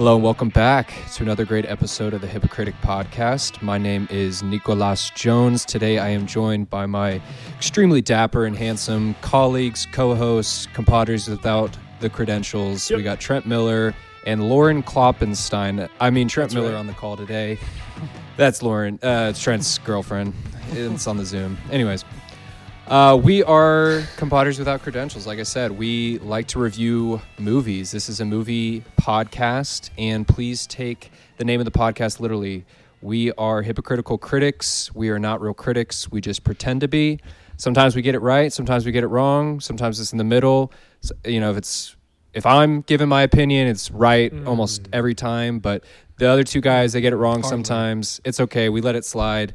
Hello and welcome back to another great episode of the Hypocritic Podcast. My name is Nicolas Jones. Today I am joined by my extremely dapper and handsome colleagues, co-hosts, compadres without the credentials. Yep. We got Trent Miller and Lauren Kloppenstein. I mean Trent That's Miller right. on the call today. That's Lauren. Uh, it's Trent's girlfriend. It's on the Zoom. Anyways, uh, we are compadres without credentials. Like I said, we like to review movies. This is a movie podcast, and please take the name of the podcast literally. We are hypocritical critics. We are not real critics. We just pretend to be. Sometimes we get it right. Sometimes we get it wrong. Sometimes it's in the middle. S- You know, if it's if I'm giving my opinion, it's right almost every time. But the other two guys, they get it wrong Hardly. sometimes. It's okay. We let it slide.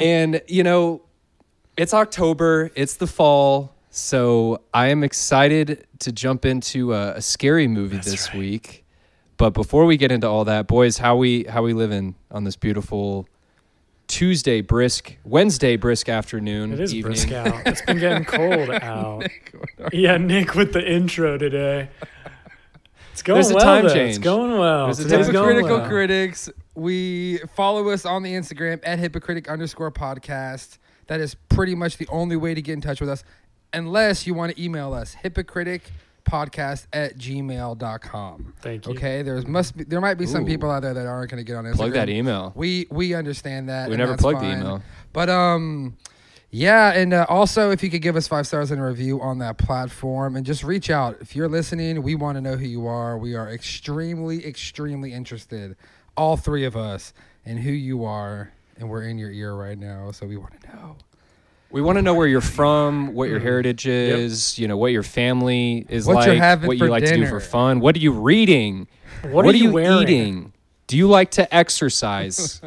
And you know, it's October, it's the fall, so I am excited to jump into a, a scary movie That's this right. week. But before we get into all that, boys, how we how we living on this beautiful Tuesday brisk Wednesday brisk afternoon It is evening. brisk out. It's been getting cold out. Yeah, Nick with the intro today. It's going There's a time though. change. It's going well. There's a time- going Hypocritical well. Critics. We follow us on the Instagram at hypocritic underscore podcast. That is pretty much the only way to get in touch with us, unless you want to email us hypocritic podcast at gmail.com. Thank you. Okay, there's must be there might be some Ooh. people out there that aren't going to get on Instagram. Plug that email. We we understand that. We never that's plugged the email. But um, yeah, and uh, also if you could give us five stars and a review on that platform, and just reach out if you're listening. We want to know who you are. We are extremely, extremely interested, all three of us, in who you are, and we're in your ear right now, so we want to know. We want to know where you're from, what your mm. heritage is, you know, what your family is What like, you're having what you for like to do dinner. for fun. What are you reading? What, are you, wearing? eating? Do you like to exercise?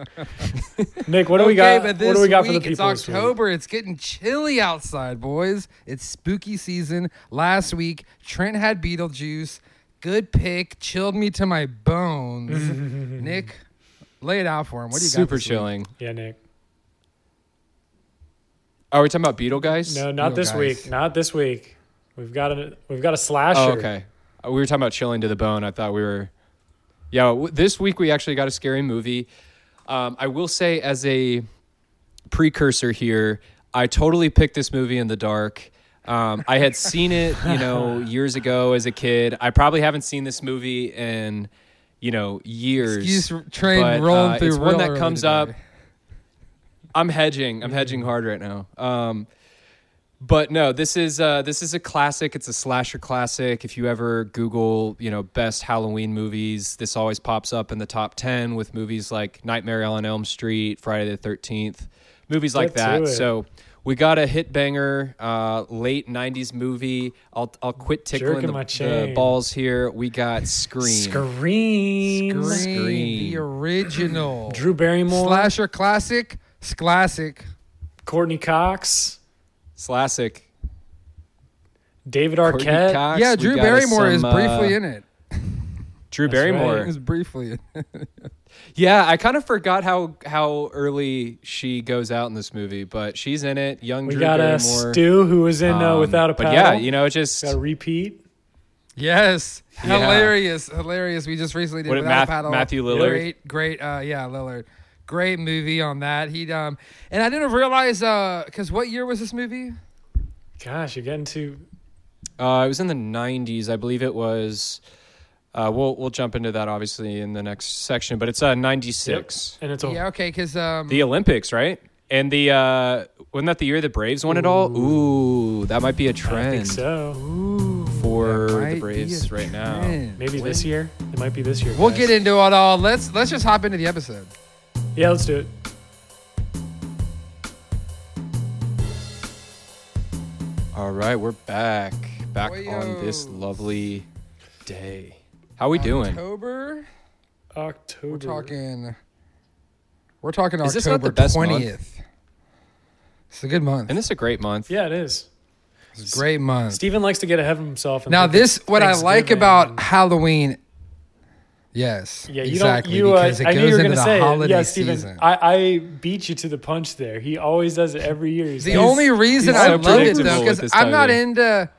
Nick, what do we got? But What this do we got for week, the people It's this week? October. It's getting chilly outside, boys. It's spooky season. Last week, Trent had Beetlejuice. Good pick. Chilled me to my bones. Nick, lay it out for him. What do you got? Super this week? chilling. Yeah, Nick. Are we talking about Beetle guys? No, not Beetle this guys. week. Not this week. We've got a we've got a slasher. Oh, okay. We were talking about chilling to the bone. I thought we were. Yeah, w- this week we actually got a scary movie. Um, I will say, as a precursor here, I totally picked this movie in the dark. Um, I had seen it, you know, years ago as a kid. I probably haven't seen this movie in, you know, years. Excuse train but, rolling uh, through. it's one that comes today. up. I'm hedging. I'm hedging hard right now. Um, but no, this is uh, this is a classic. It's a slasher classic. If you ever Google, you know, best Halloween movies, this always pops up in the top ten with movies like Nightmare on Elm Street, Friday the Thirteenth, movies like Get to that. it. So we got a hit banger, uh, late '90s movie. I'll I'll quit tickling the, my the balls here. We got Scream. Scream. Scream, Scream. the original Drew Barrymore. slasher classic. Classic. Courteney Cox. Classic. David Arquette. Cox. yeah, Drew got us Barrymore is briefly uh, in it. Drew That's right. Barrymore. Is briefly. In Yeah, I kind of forgot how how early she goes out in this movie, but she's in it. Young We Drew got a Barrymore. Stu who was in uh, Um, Without a Paddle. But yeah, you know, it just got a repeat. Yes, Yeah. hilarious, hilarious. We just recently did What, Without Math- a Paddle. Matthew Lillard? Great, great. Uh, yeah, Lillard. Great movie on that. He um, and I didn't realize uh, because what year was this movie? Gosh, you're getting to uh, it was in the '90s, I believe it was. Uh, we'll we'll jump into that obviously in the next section, but it's uh '96, and it's a Yeah, okay, because um, the Olympics, right? And the uh, wasn't that the year the Braves won it all? Ooh, that might be a trend think so. ooh, for the Braves a right now. trend. Maybe this year. It might be this year. We'll guys. get into it all. Let's let's just hop into the episode. Yeah, let's do it. All right, we're back, back on this lovely day. How we doing? October. October. We're talking. We're talking Is this not the October best month? twentieth. It's a good month. And this is a great month. Yeah, it is. It's a great month. Steven likes to get ahead of himself. And Now, think this it's what I like Thanksgiving. about Halloween. Yes. Yeah, you exactly. don't. You, uh, because it I knew goes you were into gonna the say it. holiday Yeah, Steven. season. I, I beat you to the punch there. He always does it every year. He's the like- only reason he's I so love it predictable though, because this I'm time not of year. into.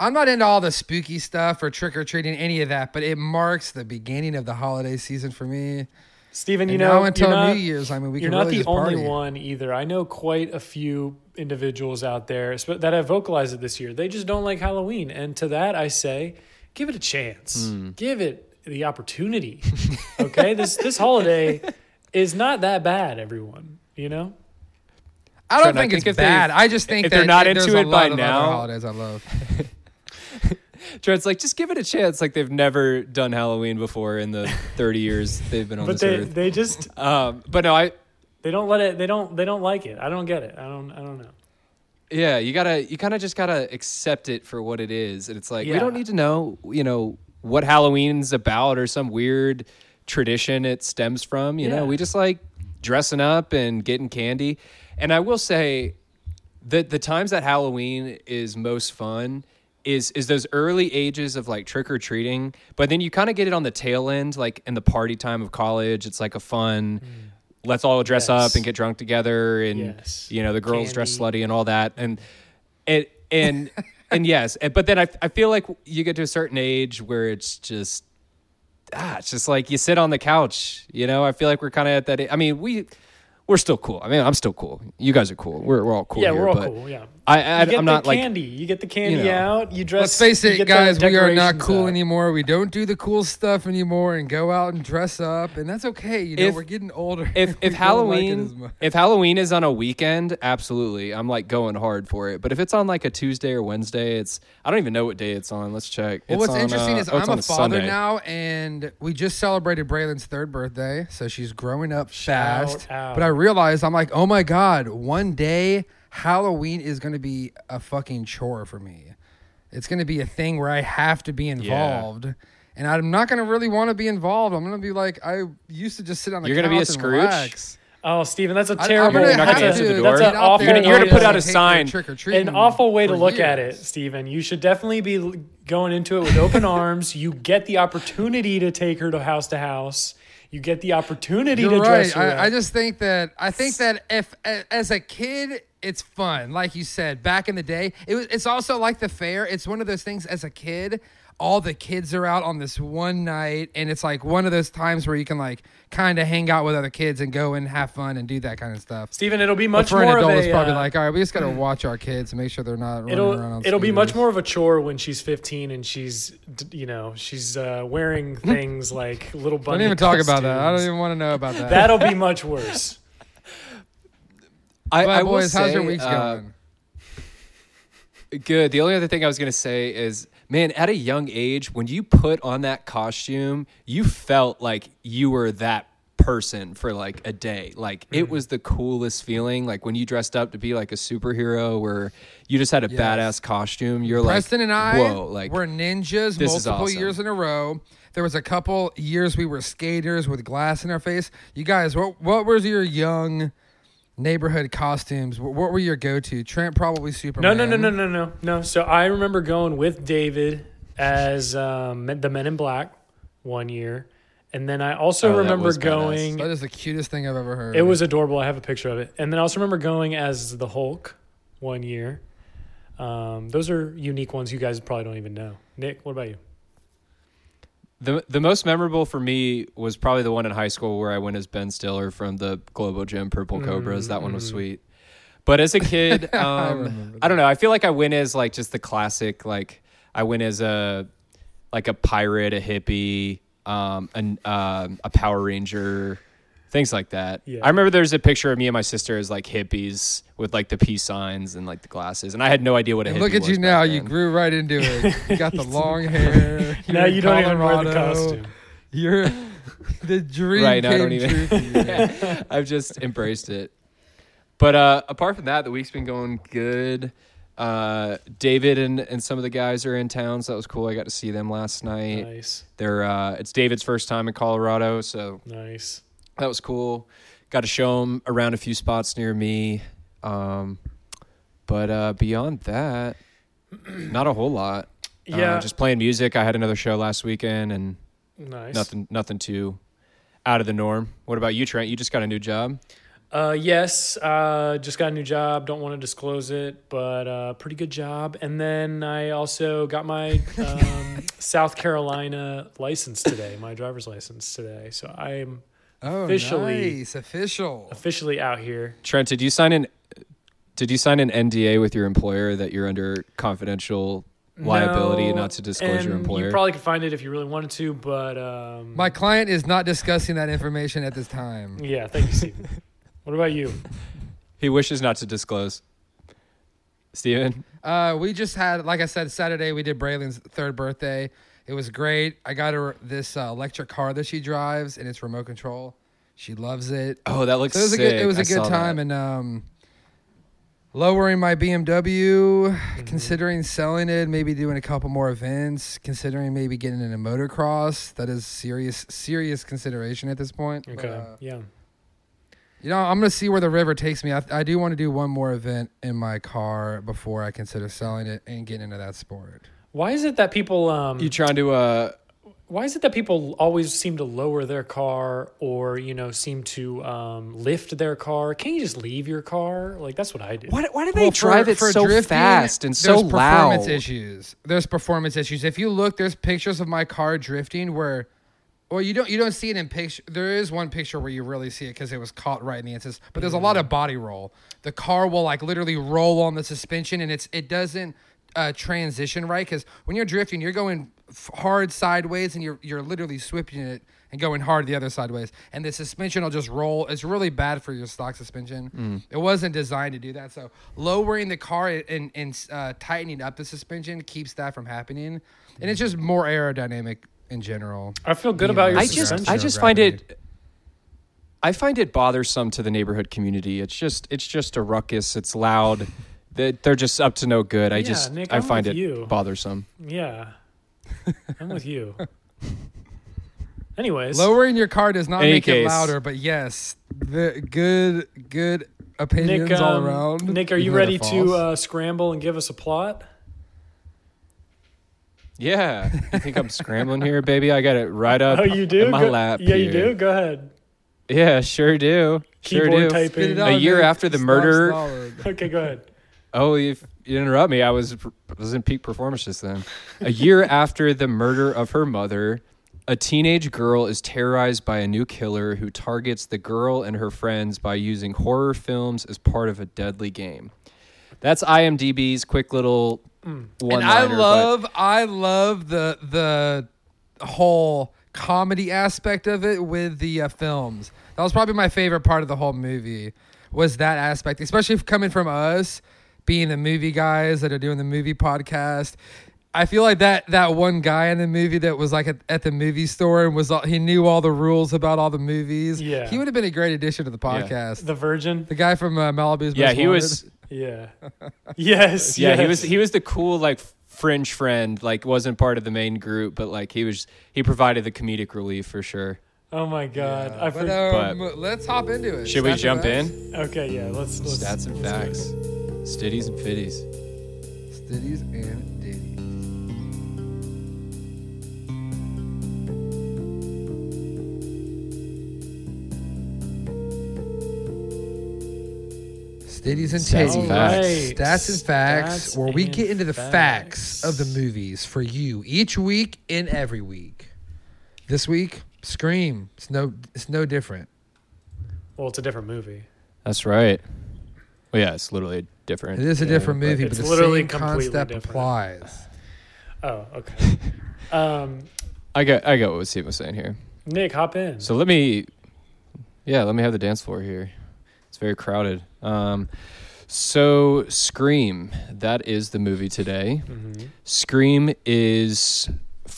I'm not into all the spooky stuff or trick or treating, any of that, but it marks the beginning of the holiday season for me. Steven, you And know, now until not, New Year's, I mean, we you're can not really the only party. one either. I know quite a few individuals out there that have vocalized it this year. They just don't like Halloween, and to that I say, give it a chance. Hmm. Give it the opportunity. okay, this this holiday is not that bad. Everyone, you know. I don't Trent, I think, think it's if they- bad. I just think if that they're not it- into it by of other now- holidays I love. Trent's like, just give it a chance. Like they've never done Halloween before in the 30 years they've been on But this they earth. they just Um, but no, I they don't let it. They don't they don't like it. I don't get it. I don't I don't know. yeah, you gotta, you kind of just gotta accept it for what it is, and it's like we don't need to know, you know, what Halloween's about or some weird tradition it stems from. You Yeah. know, we just like dressing up and getting candy. And I will say that the times that Halloween is most fun is is those early ages of like trick or treating, but then you kind of get it on the tail end, like in the party time of college. It's like a fun. Let's all dress Mm. Yes. up and get drunk together, and Yes. you know the girls dress slutty and all that, and it and and yes, and- but then I I feel like you get to a certain age where it's just ah, it's just like you sit on the couch. You know, I feel like we're kind of at that. I mean, we we're still cool. I mean, I'm still cool. You guys are cool. We're we're all cool. yeah, here, we're all but cool. Yeah. I, I You get I'm the not like candy. you get the candy know. out. You dress. Let's face it, guys, we are not cool out. anymore. We don't do the cool stuff anymore and go out and dress up, and that's okay. You know, If- we're getting older. if if don't like Halloween if Halloween is on a weekend, absolutely, I'm like going hard for it. But if it's on like a Tuesday or Wednesday, it's I don't even know what day it's on. Let's check. Well, It's what's on, interesting uh, is oh, I'm a father Sunday. now, and we just celebrated Braylon's third birthday, so she's growing up fast. out. But I realized I'm like, oh my god, one day Halloween is going to be a fucking chore for me. It's going to be a thing where I have to be involved. And I'm not going to really want to be involved. I'm going to be like, I used to just sit on the You're couch gonna be a Scrooge? relax. Oh, Steven, that's a I- I'm terrible. gonna You're not have gonna that's answer a, the That's door? an awful. You're gonna put out a sign. trick-or-treating an awful way to for look at it, years. Stephen. You should definitely be going into it with open arms. You get the opportunity to take her to house to house. You get the opportunity You're to dress right. her up. I, I just think that I think that if as a kid it's fun, like you said back in the day. It was. It's also like the fair. It's one of those things. As a kid, all the kids are out on this one night, and it's like one of those times where you can like kind of hang out with other kids and go and have fun and do that kind of stuff. Stephen, it'll be much But much for an adult, of it's probably uh, like, all right, we just got to watch our kids and make sure they're not running around. It'll On it'll be much more of a chore when she's 15 and she's you know she's uh, wearing things like little bunny. Don't even talk about that. I don't even want to know about that. That'll be much worse. I, But I will boys, how's your say, weeks uh, going? Good. The only other thing I was going to say is, man, at a young age, when you put on that costume, you felt like you were that person for like a day. Like it Mm-hmm. was the coolest feeling. Like when you dressed up to be like a superhero, where you just had a Yes. badass costume. You're Preston like, Preston and I whoa, like were ninjas multiple awesome. years in a row. There was a couple years we were skaters with glass in our face. You guys, what what was your young neighborhood costumes? What, what were your go to? Trent probably No, Superman. no, no, no, no, no, no. So I remember going with David as um, the Men in Black one year, and then I also Oh, that remember badass. going. That is the cutest thing I've ever heard. It was adorable. I have a picture of it, and then I also remember going as the Hulk one year. Um, those are unique ones you guys probably don't even know. Nick, what about you? The the most memorable for me was probably the one in high school where I went as Ben Stiller from the Globo Gym Purple Cobras. That one was sweet. But as a kid, um, remember I, don't know. I feel like I went as like just the classic. Like I went as a like a pirate, a hippie, um, an, um a Power Ranger, things like that. Yeah. I remember there's a picture of me and my sister as like hippies with like the peace signs and like the glasses, and I had no idea what a And hippie look at was you back now. You grew right into it. You got the long hair. now You're in you don't even wear the costume. You're the dream Right, now I don't even- true for you. man. I've just embraced it. But uh, apart from that, the week's been going good. Uh, David and, and some of the guys are in town, so that was cool. I got to see them last night. Nice, They're uh, it's David's first time in Colorado, so nice. That was cool. Got to show him around a few spots near me. Um, but uh, beyond that, not a whole lot. Uh, Yeah, just playing music. I had another show last weekend, and nice. nothing, nothing too out of the norm. What about you, Trent? You just got a new job. Uh, yes, uh, just got a new job. Don't want to disclose it, but uh, pretty good job. And then I also got my um, South Carolina license today, my driver's license today. So I'm Oh, Officially- nice. Official. officially out here. Trent, did you sign an did you sign an NDA with your employer that you're under confidential liability No, not to disclose your employer? You probably could find it if you really wanted to, but um, My client is not discussing that information at this time. yeah. Thank you, Steven. what about you? he wishes not to disclose. Steven? Uh, we just had, like I said, Saturday we did Braylon's third birthday. It was great. I got her this uh, electric car that she drives, and it's remote control. She loves it. Oh, that looks So it was sick. a good. It was a I good time, that. and um, lowering my BMW, considering selling it, maybe doing a couple more events, considering maybe getting in a motocross. That is serious, serious consideration at this point. But, Okay. uh, yeah. you know, I'm gonna see where the river takes me. I, I do want to do one more event in my car before I consider selling it and getting into that sport. Why is it that people um you trying to uh why is it that people always seem to lower their car or you know seem to um, lift their car can't you just leave your car like that's what i do why, why do they Well, for- drive it for so drifting, fast and so there's performance loud? issues. There's performance issues. If you look, there's pictures of my car drifting where, well, you don't you don't see it in picture. There is one picture where you really see it because it was caught right in the instance. But there's a lot of body roll. The car will like literally roll on the suspension, and it's it doesn't uh, transition right because when you're drifting, you're going f- hard sideways, and you're you're literally sweeping it and going hard the other sideways, and the suspension will just roll. It's really bad for your stock suspension. It wasn't designed to do that. So lowering the car and and uh, tightening up the suspension keeps that from happening, and it's just more aerodynamic in general. i feel good Yeah, about your I just. I just find it I find it bothersome to the neighborhood community. It's just it's just a ruckus. It's loud. They- They're just up to no good. I Yeah, just Nick, I I'm find it you. bothersome. yeah i'm with you anyways Lowering your car does not Any make it louder, but yes, the good good opinions nick all um, around. nick are you ready to uh, scramble and give us a plot Yeah, I think I'm scrambling here, baby? I got it right up. oh you do in my Go- lap. yeah you do go ahead Yeah, sure do. Sure do. Typing A year after the murder- stalling. okay go ahead Oh, if you interrupt me, I was was in peak performance just then. A year after the murder of her mother, a teenage girl is terrorized by a new killer who targets the girl and her friends by using horror films as part of a deadly game. That's IMDb's quick little one and I love I love the the whole comedy aspect of it with the uh, films. That was probably my favorite part of the whole movie was that aspect, especially coming from us being the movie guys that are doing the movie podcast. I feel like that that one guy in the movie that was like at, at the movie store and was all, he knew all the rules about all the movies. Yeah. he would have been a great addition to the Yeah. podcast. the virgin The guy from uh, Malibu's yeah, Most he Wanted. was yeah yes yeah he was he was the cool like fringe friend like wasn't part of the main group but like he was he provided the comedic relief for sure. Oh my god Yeah, i but, forgot um, let's hop into it. Should we Stats and jump in? okay yeah let's, let's Stats and let's facts, stitties and fitties. Stitties and ditties. Stitties and Stats titties. and facts. Alright. Stats and facts, Stats where we get into the facts. facts. of the movies for you each week and every week. This week, Scream. It's no, it's no different. well it's a different movie That's right. Well, yeah, it's literally different. It is a Yeah, different but- movie, It's but the literally same completely concept different. applies. oh okay um I got I got what Steve was saying here. nick hop in So let me, yeah, let me have the dance floor here. It's very crowded. Um, so Scream, that is the movie today. Mhm. Scream is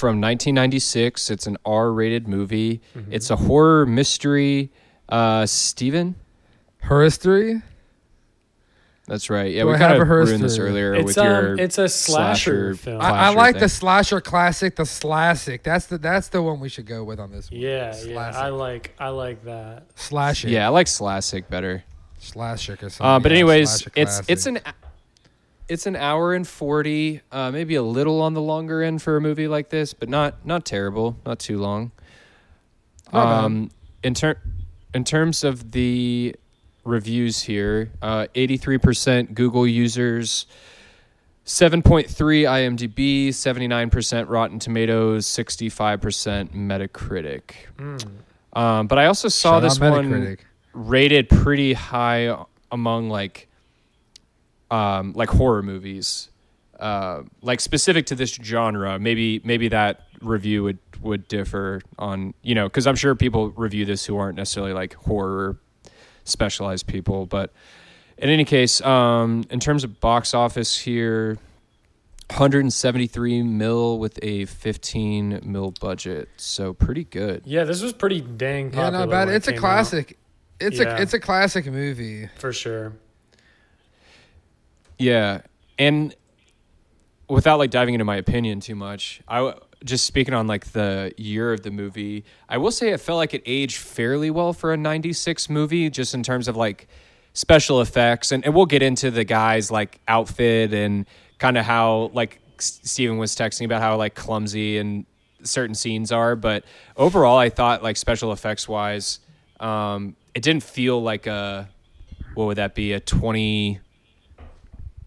from 1996. It's an R-rated movie. Mm-hmm. It's a horror mystery. Uh, Steven? Her history. That's right. Yeah, Do we I kind have of a ruined this earlier it's with um your. it's a slasher, slasher film I, I like thing. the slasher classic, the classic. That's the that's the one we should go with on this one. yeah yeah i like i like that Slasher. yeah, I like Slasic better. Slasher or something. Uh, but yeah, anyways, slasher it's it's an it's an hour and forty, uh, maybe a little on the longer end for a movie like this, but not not terrible, not too long. Not. Um, in ter- in terms of the reviews here. Uh, 83% Google users, 7.3 IMDb, 79% Rotten Tomatoes, 65% Metacritic. Mm. Um, but I also saw Shout this one rated pretty high among like um, like horror movies, uh, like specific to this genre. Maybe maybe that review would would differ on you know because I'm sure people review this who aren't necessarily like horror specialized people, but in any case, um, in terms of box office here. 173 mil with a 15 mil budget, so pretty good. Yeah, this was pretty dang Yeah, popular. not bad. when it It's a came out, classic. It's Yeah. a it's a classic movie. for sure. Yeah, and without like diving into my opinion too much, I w- just speaking on like the year of the movie. I will say it felt like it aged fairly well for a '96 movie, just in terms of like special effects, and, and we'll get into the guys like outfit and kind of how like Steven was texting about how like clumsy and certain scenes are, but overall, I thought like special effects wise, um, it didn't feel like a what would that be a 20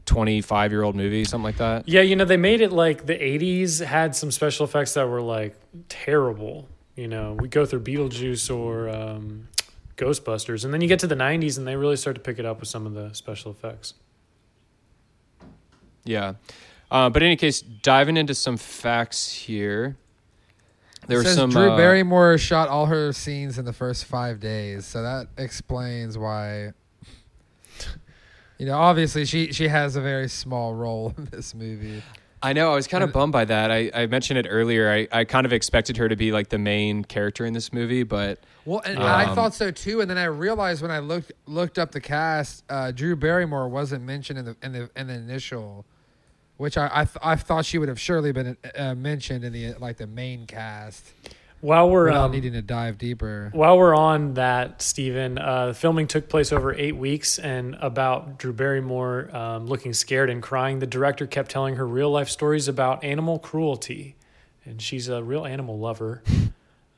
25 year old movie something like that Yeah, you know, they made it like the 80s had some special effects that were like terrible. You know, we go through Beetlejuice or um, Ghostbusters, and then you get to the 90s and they really start to pick it up with some of the special effects. yeah uh, but in any case diving into some facts here there were says some Drew uh, Barrymore shot all her scenes in the first five days, so that explains why. You know, obviously she she has a very small role in this movie. i know i was kind of bummed by that I, I mentioned it earlier I, I kind of expected her to be like the main character in this movie but Well, and Yeah. I Um, thought so too, and then I realized when I looked looked up the cast, uh, Drew Barrymore wasn't mentioned in the in the in the initial, which I I, th- I thought she would have surely been uh, mentioned in the like the main cast While we're um, needing to dive deeper. while we're on that, Stephen, uh, the filming took place over eight weeks, and about Drew Barrymore um, looking scared and crying, the director kept telling her real life stories about animal cruelty, and she's a real animal lover.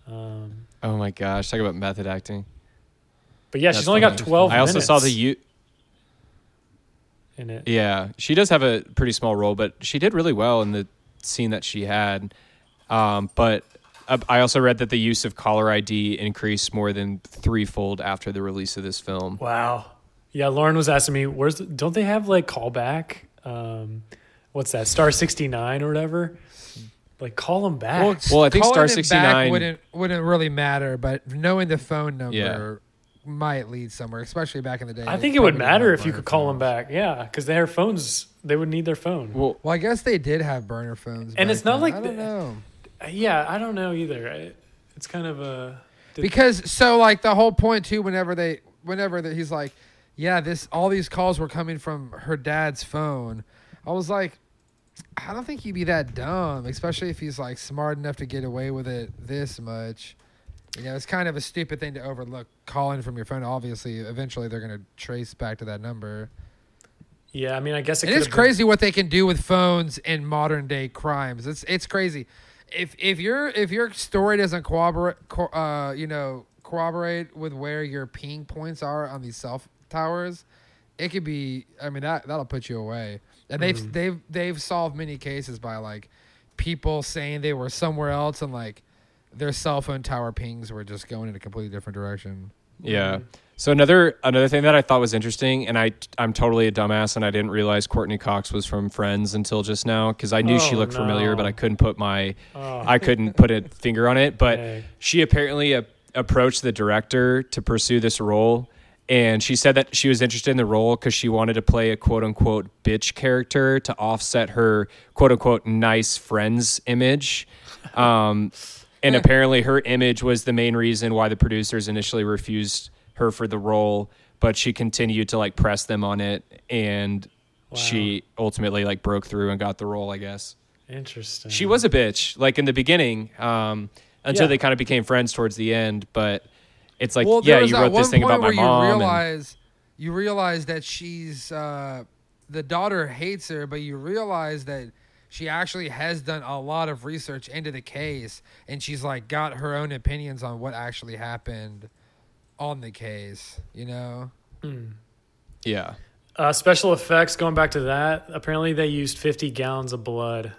Um, oh my gosh talk about method acting but yeah, That's she's only got funny. twelve. i also saw the minutes u- in it. Yeah, she does have a pretty small role, but she did really well in the scene that she had. Um, but uh, I also read that the use of caller ID increased more than threefold after the release of this film. Wow. Yeah, Lauren was asking me, "Where's? The, don't they have like callback? Um, what's that? Star sixty nine or whatever? Like call them back." Well, I think Star 69 wouldn't wouldn't really matter, but knowing the phone number Yeah. might lead somewhere, especially back in the day. I think it would matter if you could call them back. Yeah, because their phones, they would need their phone. Well, Well, I guess they did have burner phones, And back it's not then. like I don't the- know. Yeah, I don't know either. I, it's kind of a because so like the whole point too whenever they whenever that he's like yeah this all these calls were coming from her dad's phone i was like i don't think he'd be that dumb especially if he's like smart enough to get away with it this much you know it's kind of a stupid thing to overlook calling from your phone obviously eventually they're going to trace back to that number yeah. I mean, I guess it it's crazy what they can do with phones in modern day crimes. It's it's crazy. If if your if your story doesn't corroborate, co- uh, you know, corroborate with where your ping points are on these cell towers, it could be. I mean, that that'll put you away. And they've Mhm. they've they've solved many cases by like people saying they were somewhere else and like their cell phone tower pings were just going in a completely different direction. yeah. So another another thing that I thought was interesting, and I I'm totally a dumbass, and I didn't realize Courteney Cox was from Friends until just now because I knew she Oh, looked familiar, but. I couldn't put my Oh, I couldn't put a finger on it. But dang. she apparently a- approached the director to pursue this role and she said that she was interested in the role because she wanted to play a quote unquote bitch character to offset her quote unquote nice friends image um, and apparently her image was the main reason why the producers initially refused her for the role but she continued to like press them on it and she ultimately like broke through and got the role i guess interesting. she was a bitch, like in the beginning, um, until Yeah. they kind of became friends towards the end. But it's like, well, yeah, you wrote this thing about my mom. You and- realize, you realize that she's uh, the daughter hates her, but you realize that she actually has done a lot of research into the case, and she's like got her own opinions on what actually happened on the case. You know, Yeah. Uh, special effects, going back to that, apparently they used 50 gallons of blood.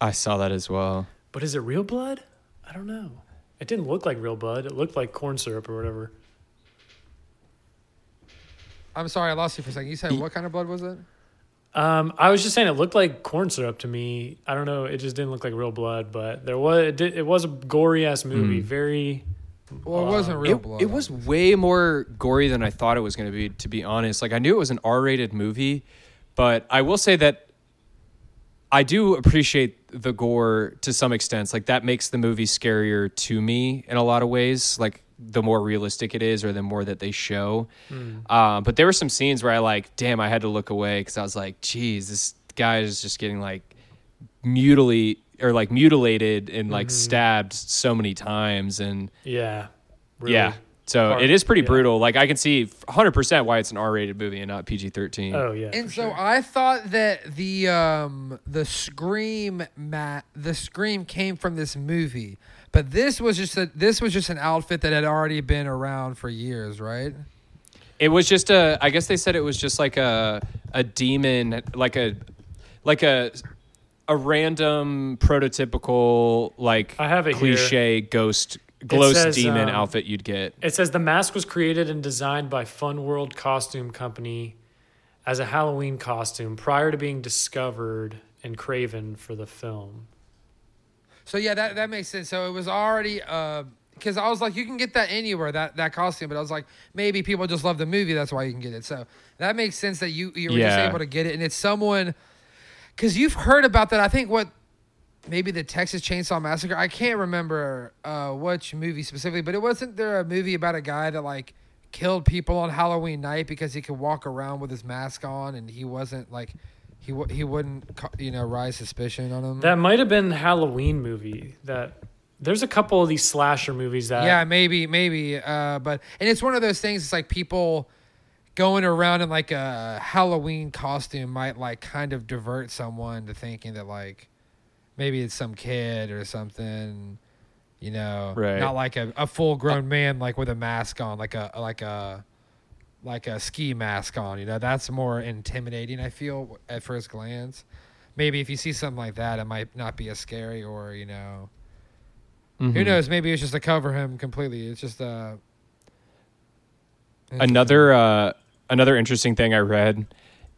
I saw that as well. But is it real blood? I don't know. It didn't look like real blood. It looked like corn syrup or whatever. I'm sorry, I lost you for a second. You said what kind of blood was it? Um, I was just saying it looked like corn syrup to me. I don't know. It just didn't look like real blood, but there was it, did, it was a gory ass movie. Mm. Very Well, it Uh, wasn't real It, blood. it was way more gory than I thought it was going to be, to be honest. Like, I knew it was an R rated movie, but I will say that I do appreciate the gore to some extent. Like, that makes the movie scarier to me in a lot of ways. Like, the more realistic it is, or the more that they show. Uh, but there were some scenes where I, like, damn, I had to look away because I was like, geez, this guy is just getting, like, mutilate or like mutilated and like stabbed so many times and yeah. Really yeah. So hard. it is pretty Yeah. brutal. Like I can see 100% why it's an R-rated movie and not PG-13. Oh yeah. And so sure. I thought that the um the scream mat the scream came from this movie, but this was just a this was just an outfit that had already been around for years, right? It was just a I guess they said it was just like a a demon like a like a a random prototypical like I have it cliche ghost ghost says, demon um, outfit you'd get. It says the mask was created and designed by Fun World Costume Company as a Halloween costume prior to being discovered and Craven for the film. So yeah, that that makes sense. So it was already uh because I was like, you can get that anywhere that that costume, but I was like, maybe people just love the movie, that's why you can get it. So that makes sense that you you were just able to get it, and it's someone because you've heard about that. I think what maybe the Texas Chainsaw Massacre. I can't remember uh which movie specifically, but it wasn't there a movie about a guy that like killed people on Halloween night because he could walk around with his mask on and he wasn't like. He, w- he wouldn't you know rise suspicion on him. That might have been Halloween movie. That there's a couple of these slasher movies that yeah, maybe, maybe. Uh, but and it's one of those things. It's like people going around in like a Halloween costume might like kind of divert someone to thinking that like maybe it's some kid or something. You know, Right. not like a, a full grown man like with a mask on, like a like a like a ski mask on. You know, that's more intimidating. I feel at first glance. Maybe if you see something like that, it might not be as scary, or you know, who Mhm. knows? Maybe it's just to cover him completely. It's just uh another uh, another interesting thing I read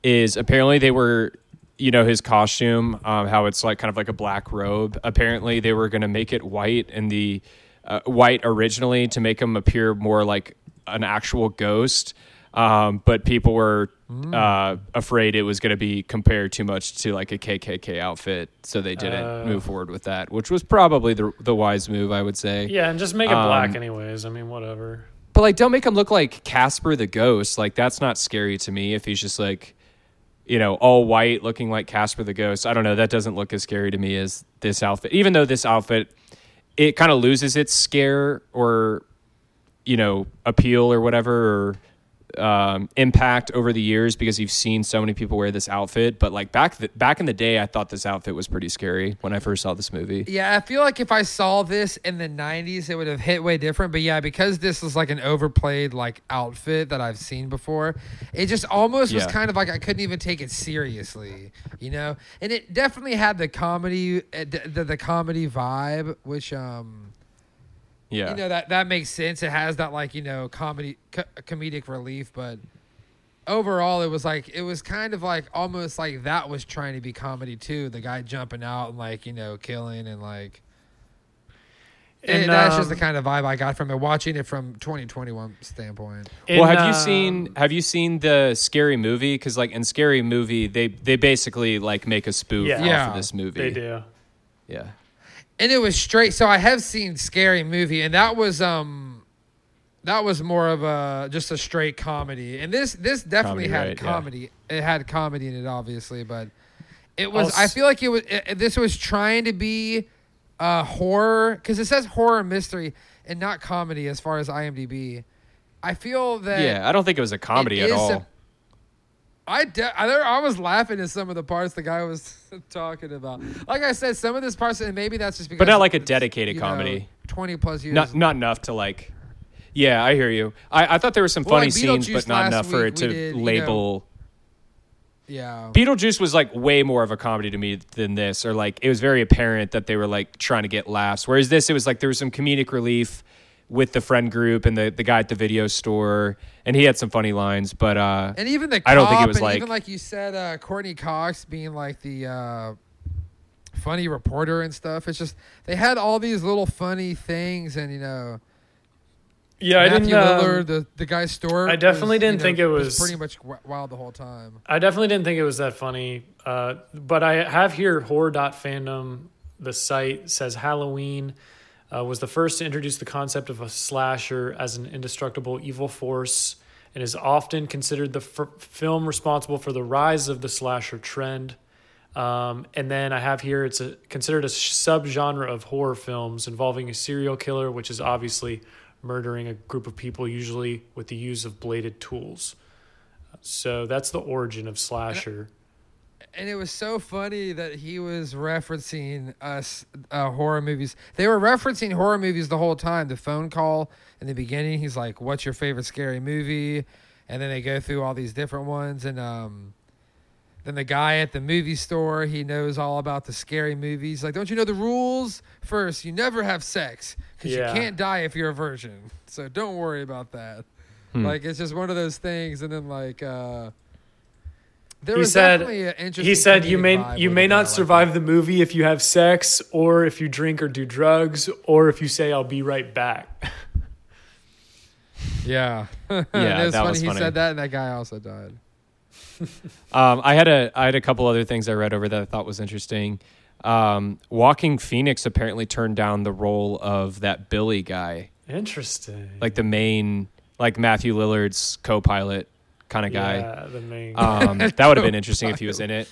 is apparently they were, you know, his costume, um, how it's like kind of like a black robe. Apparently they were going to make it white in the uh, white originally to make him appear more like an actual ghost. Um, but people were uh, afraid it was going to be compared too much to like a KKK outfit, so they didn't Oh. move forward with that, which was probably the the wise move, I would say. Yeah, and just make it black Um, anyways. I mean, whatever. But like, don't make him look like Casper the Ghost. Like, that's not scary to me. If he's just like, you know, all white, looking like Casper the Ghost. I don't know. That doesn't look as scary to me as this outfit. Even though this outfit, it kind of loses its scare or, you know, appeal or whatever or um, impact over the years because you've seen so many people wear this outfit. But like back th- back in the day, I thought this outfit was pretty scary when I first saw this movie. Yeah, I feel like if I saw this in the '90s, it would have hit way different. But yeah, because this is like an overplayed like outfit that I've seen before, it just almost was kind of like I couldn't even take it seriously, you know. And it definitely had the comedy, uh, the, the, the comedy vibe, which um, Yeah. you know that that makes sense. It has that like you know comedy co- comedic relief, but overall it was like it was kind of like almost like that was trying to be comedy too. The guy jumping out and like you know killing and like. And, And that's just the um, kind of vibe I got from it. Watching it from 2021 standpoint. well, In, have you um, seen have you seen the Scary Movie? Because like in Scary Movie, they they basically like make a spoof Yeah. off Yeah. of this movie. They do. Yeah. And it was straight so i have seen scary movie and that was um that was more of a just a straight comedy and this this definitely Comedy, had right, yeah. comedy it had comedy in it obviously but it was I'll i feel like it was it, this was trying to be uh horror because it says horror mystery and not comedy as far as imdb i feel that yeah, I don't think it was a comedy at all. a- I, de- I there- I was laughing at some of the parts the guy was talking about. Like I said, some of this parts, and maybe that's just because, But not like a dedicated you know, comedy. Twenty plus years. not not enough to like. Yeah, I hear you. I, I thought there were some Well, funny like scenes, but not enough for it to did, you know- label. Yeah. Beetlejuice was like way more of a comedy to me than this, or like it was very apparent that they were like trying to get laughs. Whereas this, it was like there was some comedic relief with the friend group and the the guy at the video store, and he had some funny lines. But uh, And even the I don't think it was like- even like you said, uh, Courteney Cox being like the uh, funny reporter and stuff. It's just they had all these little funny things, and you know, Yeah, I didn't. um, Lillard, the the guy Stewart. I definitely was, didn't you know, think it was- pretty much wild the whole time. I definitely didn't think it was that funny. Uh, but I have here horror.fandom, the site says Halloween uh, was the first to introduce the concept of a slasher as an indestructible evil force and is often considered the f- film responsible for the rise of the slasher trend. Um, and then I have here it's a, considered a subgenre of horror films involving a serial killer, which is obviously murdering a group of people, usually with the use of bladed tools. So that's the origin of slasher. And it was so funny that he was referencing us uh, horror movies. They were referencing horror movies the whole time. The phone call in the beginning, he's like, "What's your favorite scary movie?" And then they go through all these different ones. And um, then the guy at the movie store, he knows all about the scary movies. Like, don't you know the rules? First, you never have sex because Yeah. you can't die if you're a virgin. So don't worry about that. Hmm. Like, it's just one of those things. And then like. uh there He was said- definitely an interesting He said you may you may not survive it. the movie if you have sex or if you drink or do drugs or if you say I'll be right back. Yeah, yeah, Yeah, it was that funny. was He said that, and that guy also died. Um, I had a I had a couple other things I read over that I thought was interesting. Um, Joaquin Phoenix apparently turned down the role of that Billy guy, Interesting. like the main, like Matthew Lillard's co-pilot kind of guy. Yeah, the main. Um, that would have been interesting if he was in it.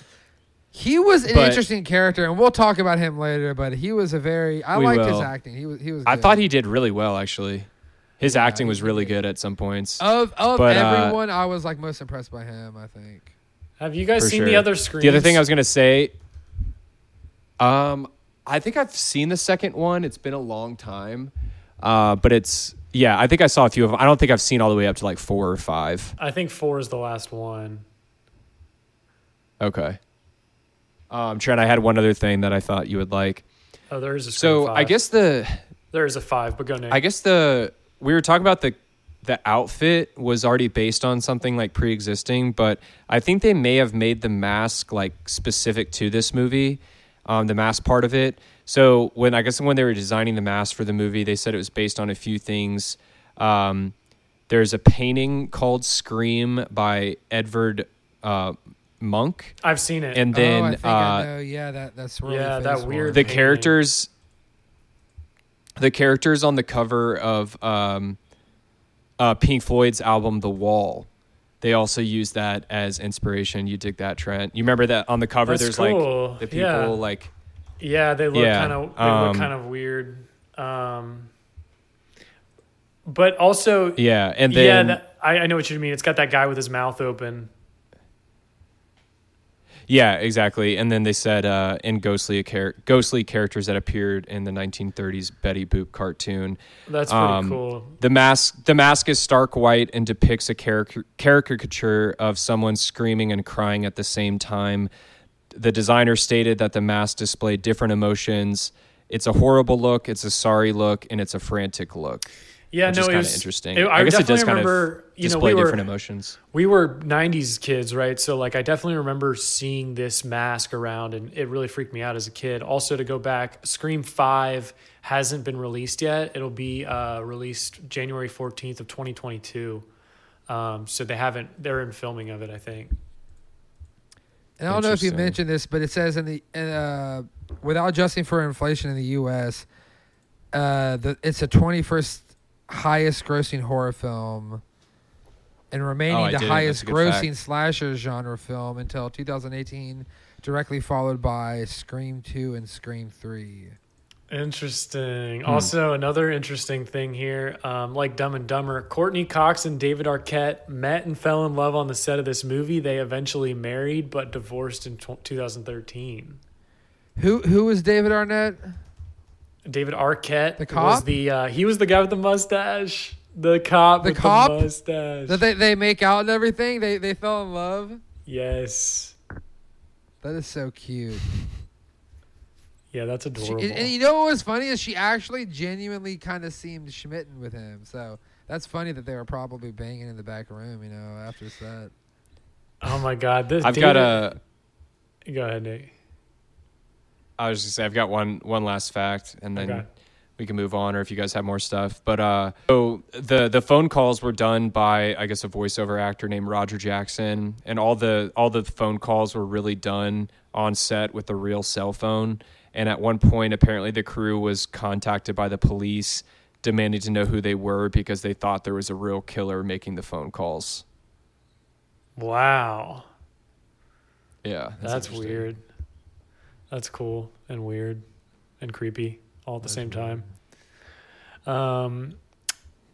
He was an But- interesting character, and we'll talk about him later. But he was a very I We liked his acting. He was he was. I thought he did really well actually. His Yeah, acting was really good. good at some points. of of but, uh, everyone, I was like most impressed by him. I think. have you guys for seen the other screen? The other thing I was gonna say, um, I think I've seen the second one. It's been a long time, uh, but it's yeah. I think I saw a few of them. I don't think I've seen all the way up to like four or five. I think four is the last one. Okay. Um, Trent, I had one other thing that I thought you would like. Oh, there is a So five. I guess the there is a five, but go Nick. I guess the we were talking about the the outfit was already based on something like pre-existing, but I think they may have made the mask like specific to this movie, um, the mask part of it. So when I guess when they were designing the mask for the movie, they said it was based on a few things. Um, there's a painting called "Scream" by Edvard uh, Munch, I've seen it. and then oh, I think uh, I know. Yeah, that that's really Yeah, that weird one. the painting. characters the characters on the cover of um, uh, Pink Floyd's album The Wall they also use that as inspiration you dig that Trent you remember that on the cover That's there's cool. like the people Yeah. like yeah, they look Yeah, kind of they um, look kind of weird. Um, but also, yeah and yeah, then that, I, I know what you mean. It's got that guy with his mouth open. yeah exactly and then they said uh, in ghostly char- ghostly characters that appeared in the 1930s Betty Boop cartoon That's pretty Um, cool. The mask the mask is stark white and depicts a caric- caricature of someone screaming and crying at the same time. The designer stated that the mask displayed different emotions. It's a horrible look, it's a sorry look, and it's a frantic look. Yeah, no, it kind of was interesting. it- I, guess it definitely does kind remember. of you know, display we were different emotions. we were '90s kids, right? So like, I definitely remember seeing this mask around, and it really freaked me out as a kid. Also, to go back, Scream Five hasn't been released yet. It'll be uh, released January 14th of 2022. Um, so they haven't. They're in filming of it, I think. And I don't know if you mentioned this, but it says in the in, uh, without adjusting for inflation in the U.S., uh, the it's a 21st highest grossing horror film, and Oh, remaining I the highest That's a good grossing slasher genre film until 2018, directly followed by Scream 2 and Scream 3. Interesting. Hmm. Also, another interesting thing here, um, like Dumb and Dumber, Courteney Cox and David Arquette met and fell in love on the set of this movie. They eventually married, but divorced in tw 2013. Who who was David Arnett? David Arquette The was cop? the uh, he was the guy with the mustache. The cop The with cop? the mustache. That they, they make out and everything. They they fell in love. yes. That is so cute. Yeah, that's She, adorable. and, and you know what was funny is she actually genuinely kind of seemed schmitten with him. So that's funny that they were probably banging in the back room. You know, after set. oh my god, this. I've got a. Go ahead, Nick. I was just gonna say I've got one one last fact, and then Okay. we can move on, or if you guys have more stuff. But uh, so the the phone calls were done by I guess a voiceover actor named Roger Jackson, and all the all the phone calls were really done on set with a real cell phone. And at one point, apparently, the crew was contacted by the police demanding to know who they were because they thought there was a real killer making the phone calls. Wow, Yeah, that's, interesting. weird. That's cool and weird and creepy all at the same time. Um,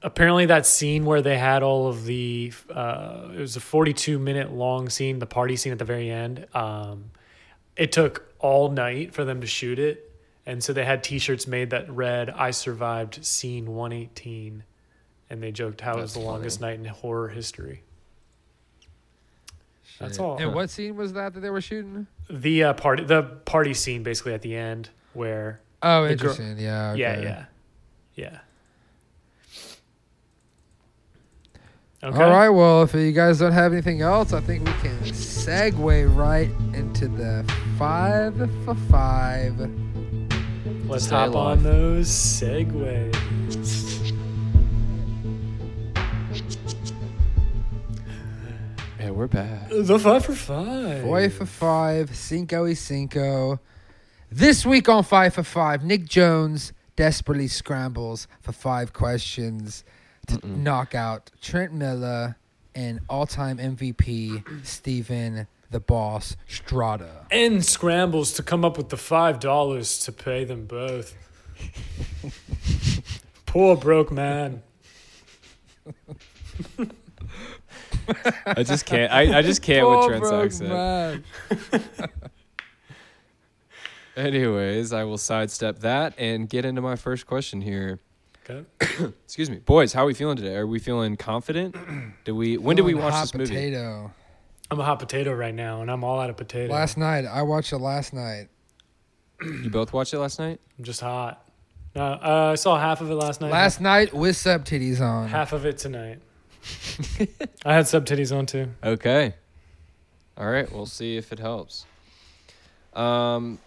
apparently, that scene where they had all of the uh, it was a 42 minute long scene, the party scene at the very end. Um, it took all night for them to shoot it, and so they had T-shirts made that read "I survived scene 118," and they joked how it was That's the longest night in horror history. That's all. And what scene was that that they were shooting? The uh, party, the party scene, basically at the end, where Oh, The girl- interesting. yeah. yeah, okay. yeah, yeah. Okay. All right. Well, if you guys don't have anything else, I think we can segue right into the five for five. Let's Stay hop alive. on those segues. Yeah, we're back. The five for five. Five for five, Cinco y Cinco. This week on Five for Five, Nick Jones desperately scrambles for five questions to Mm-mm. knock out Trent Miller and all-time MVP Steven the Boss Strada. And scrambles to come up with the five dollars to pay them both. Poor broke man. I just can't. I, I just can't with Trent's accent. man. Anyways, I will sidestep that and get into my first question here. Okay. Excuse me, boys. How are we feeling today? Are we feeling confident? Did we? When did we Feeling watch hot this movie? Potato. I'm a hot potato right now, and I'm all out of potato. Last night, I watched it last night. You both watched it last night. I'm just hot. No, uh, I saw half of it last night. Last night with sub titties on. half of it tonight. I had sub titties on too. Okay. All right. We'll see if it helps. Um.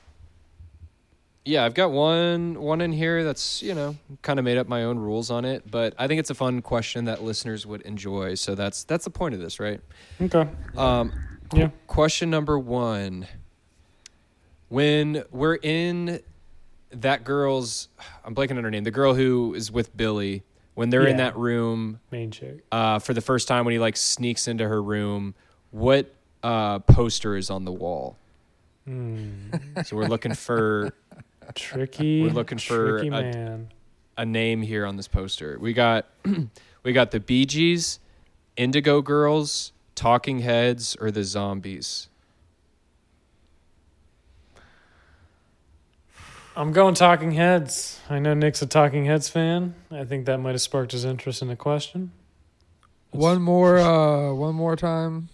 Yeah, I've got one one in here that's you know kind of made up my own rules on it, but I think it's a fun question that listeners would enjoy. So that's that's the point of this, right? Okay. Um, Yeah. Question number one: When we're in that girl's, I'm blanking on her name. The girl who is with Billy. When they're in that room Main chick. uh, for the first time, when he like sneaks into her room, what uh, poster is on the wall? Hmm. So we're looking for Tricky. We're looking for tricky a- man. a name here on this poster. We got we got the Bee Gees, Indigo Girls, Talking Heads, or the Zombies. I'm going Talking Heads. I know Nick's a Talking Heads fan. I think that might have sparked his interest in the question. One more, uh, one more time.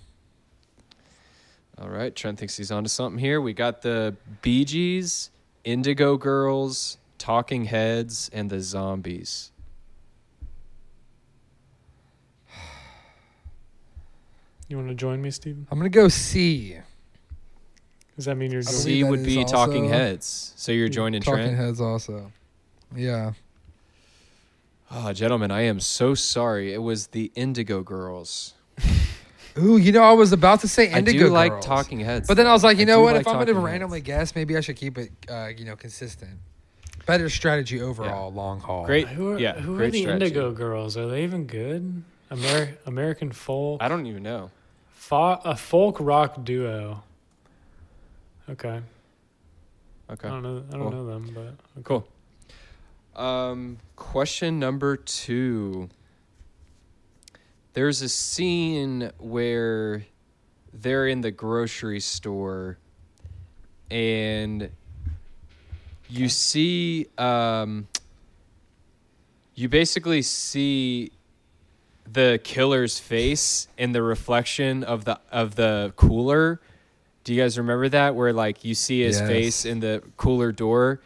All right, Trent thinks he's onto something here. We got the Bee Gees, Indigo Girls, Talking Heads, and the Zombies. You want to join me, Steven? I'm gonna go C. Does that mean you're I joining? believe C that would be Talking Heads. So you're joining Talking Trent. Heads also. Yeah. Oh, gentlemen, I am so sorry. It was the Indigo Girls. Ooh, you know, I was about to say Indigo I do like Girls. Talking Heads. But then I was like, you I know what? like if I'm gonna Talking Heads. randomly guess, maybe I should keep it, uh, you know, consistent. Better strategy overall, long haul. Great. Who are, yeah, who are the strategy. Indigo Girls? Are they even good? Amer- American folk, I don't even know. Fo- a folk rock duo. Okay, Okay. I don't know. I don't Cool. know them, but okay. Cool. Um, question number two. There's a scene where they're in the grocery store and you see um, you basically see the killer's face in the reflection of the of the cooler. Do you guys remember that where like you see his Yes. face in the cooler door?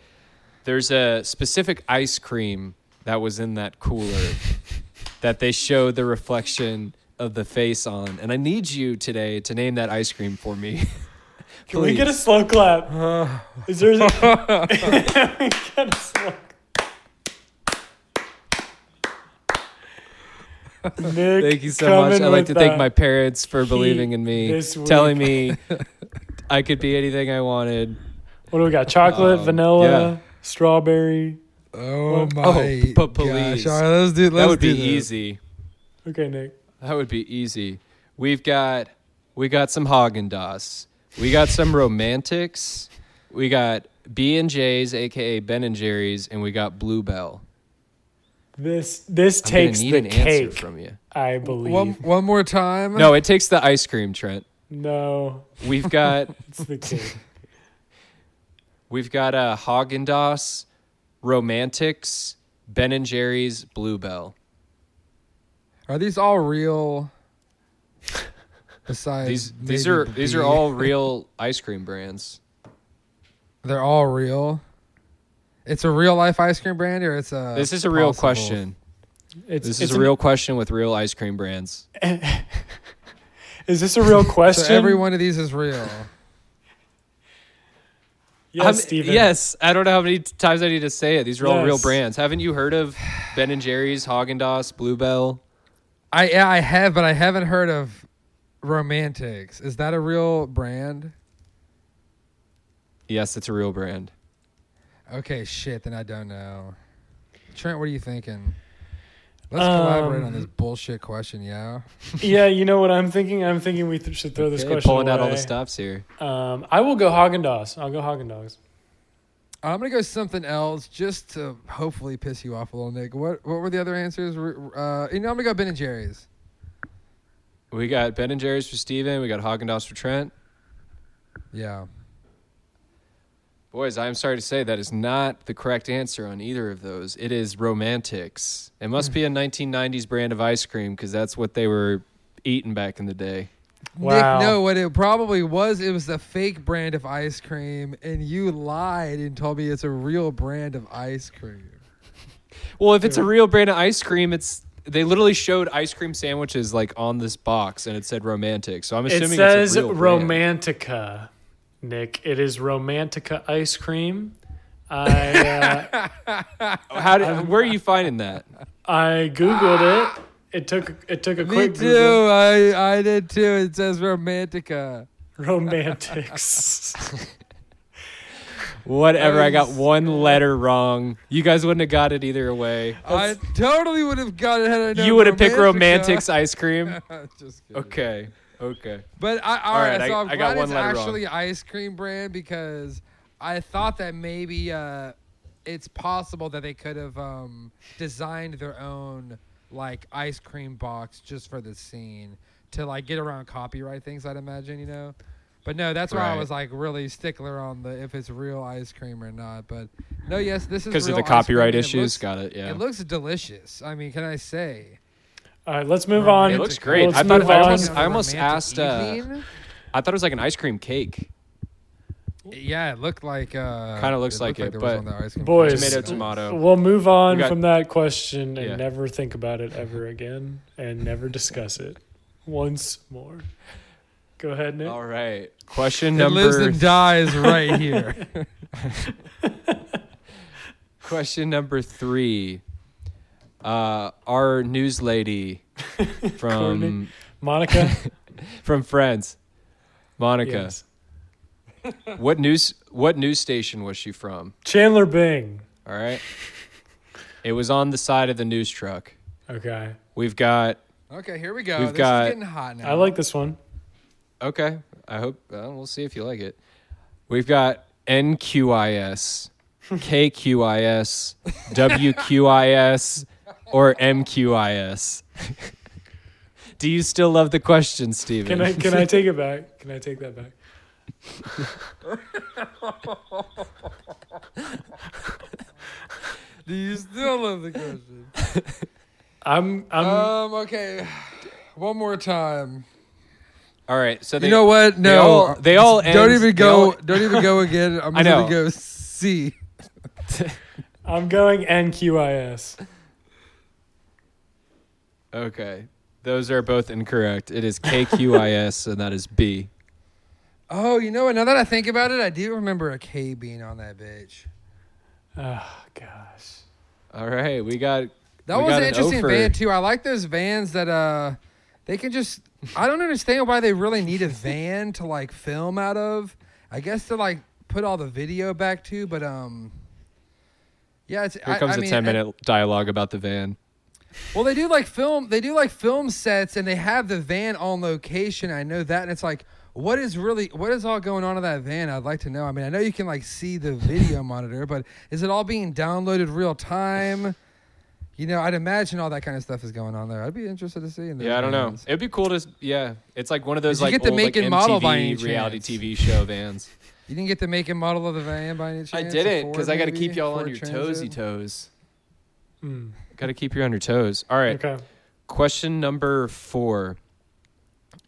There's a specific ice cream that was in that cooler that they showed the reflection of the face on. And I need you today to name that ice cream for me. Can we get a slow clap? Is there? A, we get a slow. Nick, Thank you so much. I'd like to thank my parents for believing in me, telling me I could be anything I wanted. What do we got? Chocolate, Um, vanilla, yeah. strawberry. Oh my Oh, but gosh! All right, let's do. Let's that would be this. easy. Okay, Nick. That would be easy. We've got we got some Haagen Dazs. We got some romantics. We got B and J's, aka Ben and Jerry's, and we got Bluebell. This this I'm takes need the an answer cake. from you. I believe. One one more time. No, it takes the ice cream, Trent. no, We've got it's the cake. we've got a Haagen Dazs, romantics, Ben and Jerry's, Bluebell. Are these all real? Besides, These these maybe are these are all real ice cream brands. They're all real. It's a real life ice cream brand, or it's a. This is a real possible- question. It's, This it's is a real question with real ice cream brands. Is this a real question? So every one of these is real. Yes, I'm- Steven. Yes, I don't know how many times I need to say it. These are all real brands. Haven't you heard of Ben and Jerry's, Haagen Dazs, Bluebell? I yeah, I have, but I haven't heard of Romantics. Is that a real brand? Yes, it's a real brand. Okay, shit. Then I don't know. Trent, what are you thinking? Let's collaborate on Um, this bullshit question, yeah. Yeah, you know what I'm thinking? I'm thinking we th- should throw this question. Okay, question pulling out all the stops here. Um, I will go Haagen Dazs. I'll go Haagen Dazs. I'm gonna go something else just to hopefully piss you off a little, Nick. What what were the other answers? Uh, you know, I'm gonna go Ben and Jerry's. We got Ben and Jerry's for Steven. We got Haagen Dazs for Trent. Yeah. Boys, I'm sorry to say that is not the correct answer on either of those. It is Romantics. It must be a 1990s brand of ice cream because that's what they were eating back in the day. Wow. Nick, no, what it probably was, it was a fake brand of ice cream, and you lied and told me it's a real brand of ice cream. Well, if it's a real brand of ice cream, it's they literally showed ice cream sandwiches like on this box and it said romantic. So I'm It assuming says it's a real brand. Romantica, Nick. It is Romantica ice cream. I uh, How did, where are you finding that? I googled it. It took it took a Me quick too. Google. I I did too. It says Romantica. Romantics. Whatever. I got one letter wrong. You guys wouldn't have got it either way. I totally would have got it had I known You would have picked romantics ice cream. Okay. Okay. But I, all All right, right, so I- I'm I glad it's letter wrong. actually ice cream brand because I thought that maybe uh, it's possible that they could have um, designed their own like ice cream box just for the scene to like get around copyright things. I'd imagine, you know. But no, that's why I was like really stickler on the if it's real ice cream or not. But no, yes, this is Because of the copyright cream, and it issues. looks- got it. Yeah. It looks delicious. I mean, can I say? All right, let's move on. It looks great. Let's I thought- move I almost- On a I almost asked, uh. I thought it was like an ice cream cake. Yeah, it looked like. Uh, Kinda looks like looked it, but on the ice cream Boys, Tomato, tomato. We'll move on got- from that question and Yeah. never think about it ever again and never discuss it once more. Go ahead, Nick. All right. Question It lives and dies right here. question number three. Uh, our news lady from Monica? from Friends, Monica. Yes. What news what news station was she from? Chandler Bing. All right. It was on the side of the news truck. Okay. We've got okay, here we go. We've this got- is getting hot now. I like this one. okay. I hope uh, we'll see if you like it. We've got NQIS, KQIS, WQIS, or MQIS. Do you still love the question, Steven? Can I can I take it back? Can I take that back? Do you still love the question? I'm I'm Um. Okay. One more time. All right. So they, you know what? they No. all- they all Don't end- even go. all- don't even go again. I'm I know. gonna go C. I'm going NQIS. Okay. Those are both incorrect. It is KQIS, and that is B. Oh, you know what? Now that I think about it, I do remember a K being on that bitch. Oh gosh. All right. We got. That we was got an an interesting O van too. I like those vans that uh they can just I don't understand why they really need a van to like film out of. I guess to like put all the video back to, but um yeah, it's Here I- comes I a mean, 10 and- minute dialogue about the van. Well, they do like film. They do like film sets, and they have the van on location. I know that, and it's like, what is really, what is all going on in that van? I'd like to know. I mean, I know you can like see the video monitor, but is it all being downloaded real time? You know, I'd imagine all that kind of stuff is going on there. I'd be interested to see. In those Yeah, I don't know. It'd be cool to. Yeah, it's like one of those Did you like get the old make like and model by MTV any reality chance? TV show vans. You didn't get the make and model of the van by any chance? I A didn't because I got to keep y'all on your Transit? toesy toes. Hmm. Got to keep you on your toes. All right. Okay. Question number four,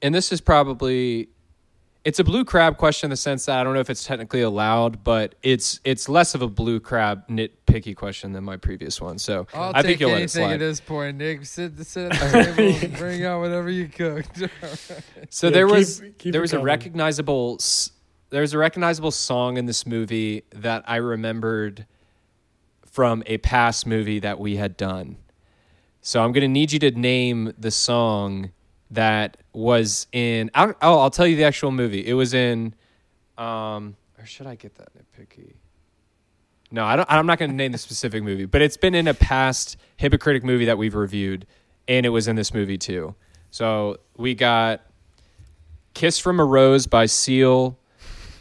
and this is probably it's a blue crab question in the sense that I don't know if it's technically allowed, but it's it's less of a blue crab nitpicky question than my previous one. So I'll I take think you'll let it anything at slide. this point, Nick. Sit, sit at the table, and bring out whatever you cooked. So Yeah, there was keep there it was a recognizable s- there was a recognizable song in this movie that I remembered from a past movie that we had done. So I'm going to need you to name the song that was in I'll, oh, I'll tell you the actual movie. It was in um or should I get that nitpicky? No, I don't I'm not going to name the specific movie, but it's been in a past hypocritic movie that we've reviewed and it was in this movie too. So we got Kiss from a Rose by Seal,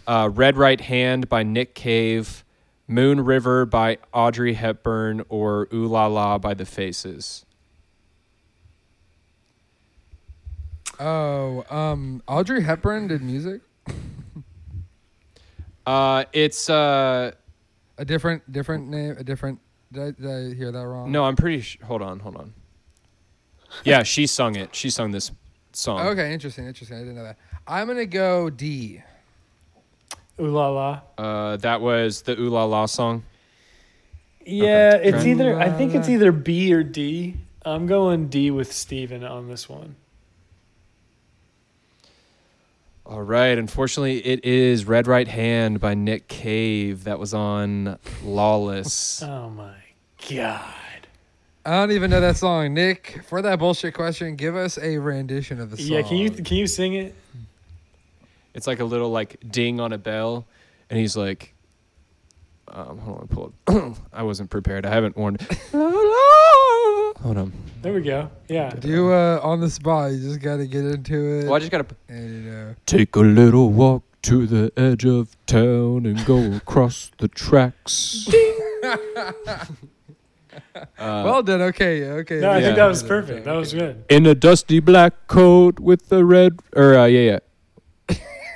uh, Red Right Hand by Nick Cave, Moon River by Audrey Hepburn, or Ooh La La by The Faces. Oh, um, Audrey Hepburn did music. Uh, it's uh, A different, different name, a different. Did I, did I hear that wrong? no, I'm pretty. Sh- hold on, hold on. Yeah, she sung it. She sung this song. Okay, interesting, interesting. I didn't know that. I'm gonna go D. Ooh la la. Uh, that was the Ooh La La song. Yeah, Okay. it's Trent? either I think it's either B or D. I'm going D with Steven on this one. All right. Unfortunately, it is Red Right Hand by Nick Cave. That was on Lawless. Oh my god. I don't even know that song. Nick, for that bullshit question, give us a rendition of the song. Yeah, can you can you sing it? It's like a little like ding on a bell, and he's like, um, "Hold on, pull up." I wasn't prepared. I haven't warned. Hold on. There we go. Yeah. do uh, on the spot? You just got to get into it. Well, I just gotta and, you know. take a little walk to the edge of town and go across the tracks. Uh, well done. Okay, yeah, okay. No, I Yeah. think that was perfect. That was good. in a dusty black coat with a red or uh, yeah yeah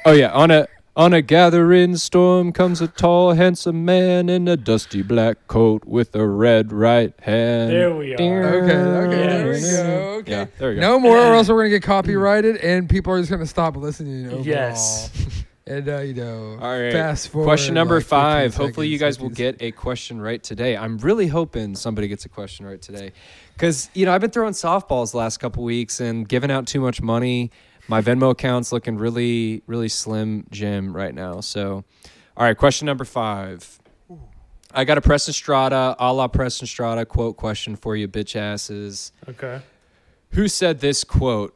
oh yeah on a on a gathering storm comes a tall handsome man in a dusty black coat with a red right hand There we are. Okay, okay, there we Yes. go. Okay. yeah there we go No more, or else we're gonna get copyrighted, and people are just gonna stop listening. Overall. Yes. And uh, you know, All right. fast forward. question number like 15 five hopefully you seconds, guys will 15 get a question right today i'm really hoping somebody gets a question right today because you know i've been throwing softballs the last couple weeks and giving out too much money my venmo account's looking really really slim jim right now so all right question number five i got a preston strata a la preston strata quote question for you bitch asses Okay. who said this quote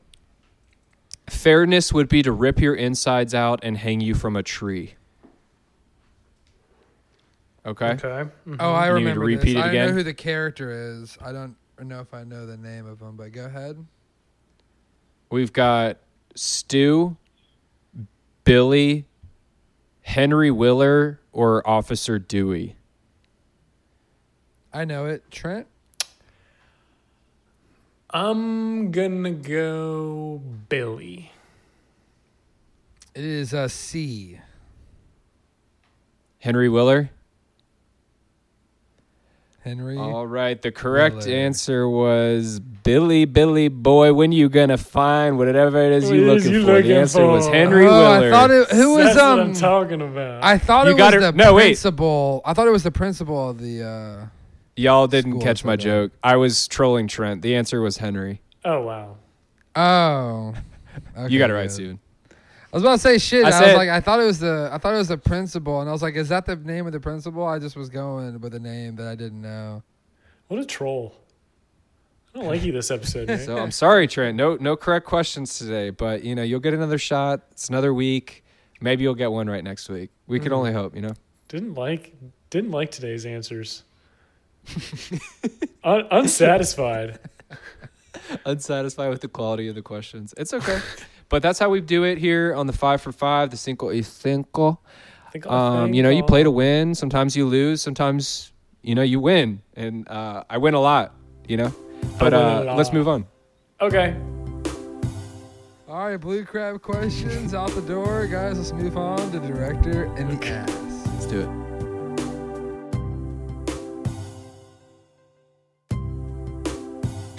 fairness would be to rip your insides out and hang you from a tree okay Okay. Mhm. Oh, I You need to remember repeat this. it I again? know who the character is. I don't know if I know the name of him, but go ahead. We've got Stu, Billy, Henry Winkler, or Officer Dewey. I know it. Trent. I'm gonna go Billy. It is a C. Henry Winkler? Henry. All right, the correct Miller. answer was Billy, Billy boy. When you gonna find whatever it is you're looking you for? looking the answer was? Henry oh, Willard. I thought it. Who was That's what um? I'm talking about. I thought You it was got it- the no, wait. principal. I thought it was the principal of the. uh Y'all didn't catch my for joke. I was trolling Trent. The answer was Henry. oh wow. Oh. you got it right, good. Steven. I was about to say shit. I I, said- was like, I thought it was the. I thought it was the principal, and I was like, is that the name of the principal? I just was going with a name that I didn't know. What a troll. I don't like you this episode. Nick. So I'm sorry, Trent. No, no correct questions today. But you know, you'll get another shot. It's another week. Maybe you'll get one right next week. We can Mhm. only hope. You know. didn't like didn't like today's answers. Un- unsatisfied. Unsatisfied with the quality of the questions. It's okay. but that's how we do it here on the five for five. The cinco y cinco. I Um, you know, you play to win. Sometimes you lose. Sometimes, you know, you win. And uh, I win a lot. You know. But uh, let's move on. Okay. All right, blue crab questions out the door, guys. Let's move on to the director and the ass. Let's do it.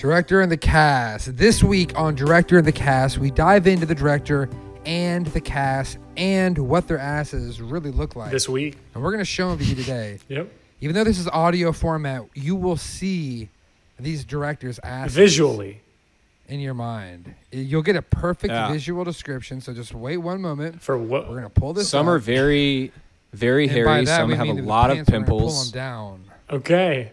Director and the cast. This week on Director and the Cast, we dive into the director and the cast and what their asses really look like. This week. and we're going to show them to you today. Yep. Even though this is audio format, you will see these directors' asses Visually. in your mind. You'll get a perfect Yeah. visual description. So just wait one moment. For what? We're going to pull this. Some are very, very And hairy. Some have a lot of pants, we're Pull pimples. them down. Okay.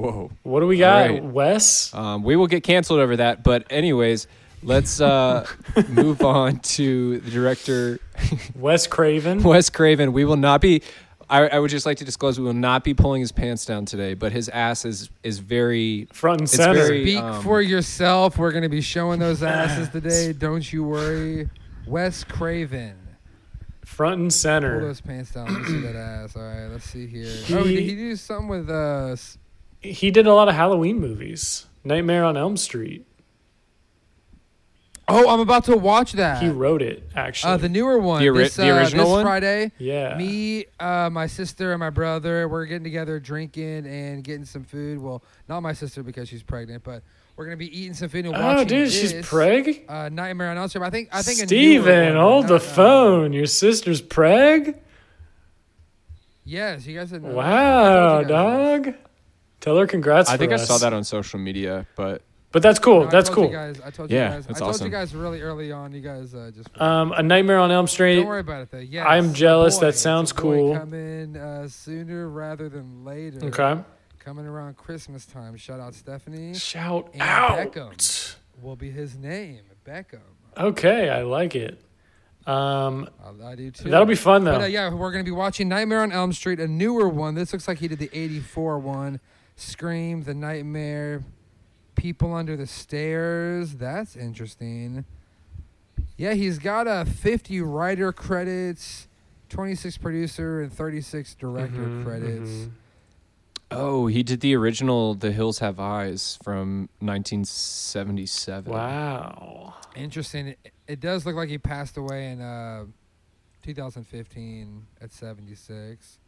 Whoa. What do we got? Alright. Wes? Um, we will get canceled over that. But anyways, let's uh, move on to the director, Wes Craven. Wes Craven. We will not be. I, I would just like to disclose we will not be pulling his pants down today. But his ass is is very. Front and center. very- Speak um, for yourself. We're going to be showing those asses today. Don't you worry. Wes Craven. Front and center. Pull those pants down. Let me see that ass. All right, let's see here. oh, did he do something with uh? S- He did a lot of Halloween movies. Nightmare on Elm Street. Oh, I'm about to watch that. He wrote it, actually. uh, the newer one. The ori- this, the uh, original this one? Friday. yeah. Me, uh, my sister, and my brother, we're getting together, drinking and getting some food. Well, not my sister because she's pregnant, but we're gonna be eating some food and watching. oh, watching. dude, she's this, preg? Uh, Nightmare on Elm Street. I think. I think. a newer Steven, one, hold the uh, phone. Your sister's preg? Yes, you guys didn't know. Wow, I told you dog. Tell her congrats I for think I saw that on social media, but But that's cool. No, I that's told cool. Guys, I told Yeah, you guys. that's I told awesome. you guys really early on. You guys uh, just. Um, A Nightmare on Elm Street. Don't worry about it though. Yeah, I'm jealous. That sounds cool. Coming uh, sooner rather than later. Okay. Coming around Christmas time. Shout out Stephanie. Shout And out. Beckham. Will be his name, Beckham. Okay, I like it. Um, I, I do too. that'll be fun though. But uh, yeah, we're gonna be watching Nightmare on Elm Street, a newer one. This looks like he did the '84 one. Scream, The Nightmare, People Under the Stairs. That's interesting. Yeah, he's got a 50 writer credits, 26 producer, and 36 director Mhm, credits. mhm. oh, he did the original "The Hills Have Eyes" from 1977. Wow. Interesting. It, it does look like he passed away in uh, 2015 at 76.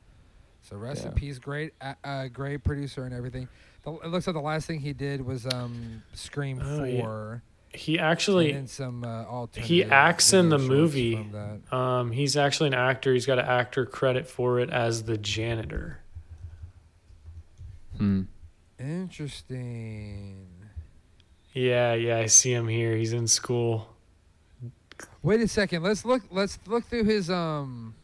So rest in Yeah. peace. Great, uh, uh, great producer and everything. The, it looks like the last thing he did was um, Scream Oh, yeah. 4. He actually, then some uh, he acts in the movie. um, he's actually an actor. He's got an actor credit for it as the janitor. Hmm. Interesting. Yeah, yeah, I see him here. He's in school. Wait a second. Let's look. Let's look through his um.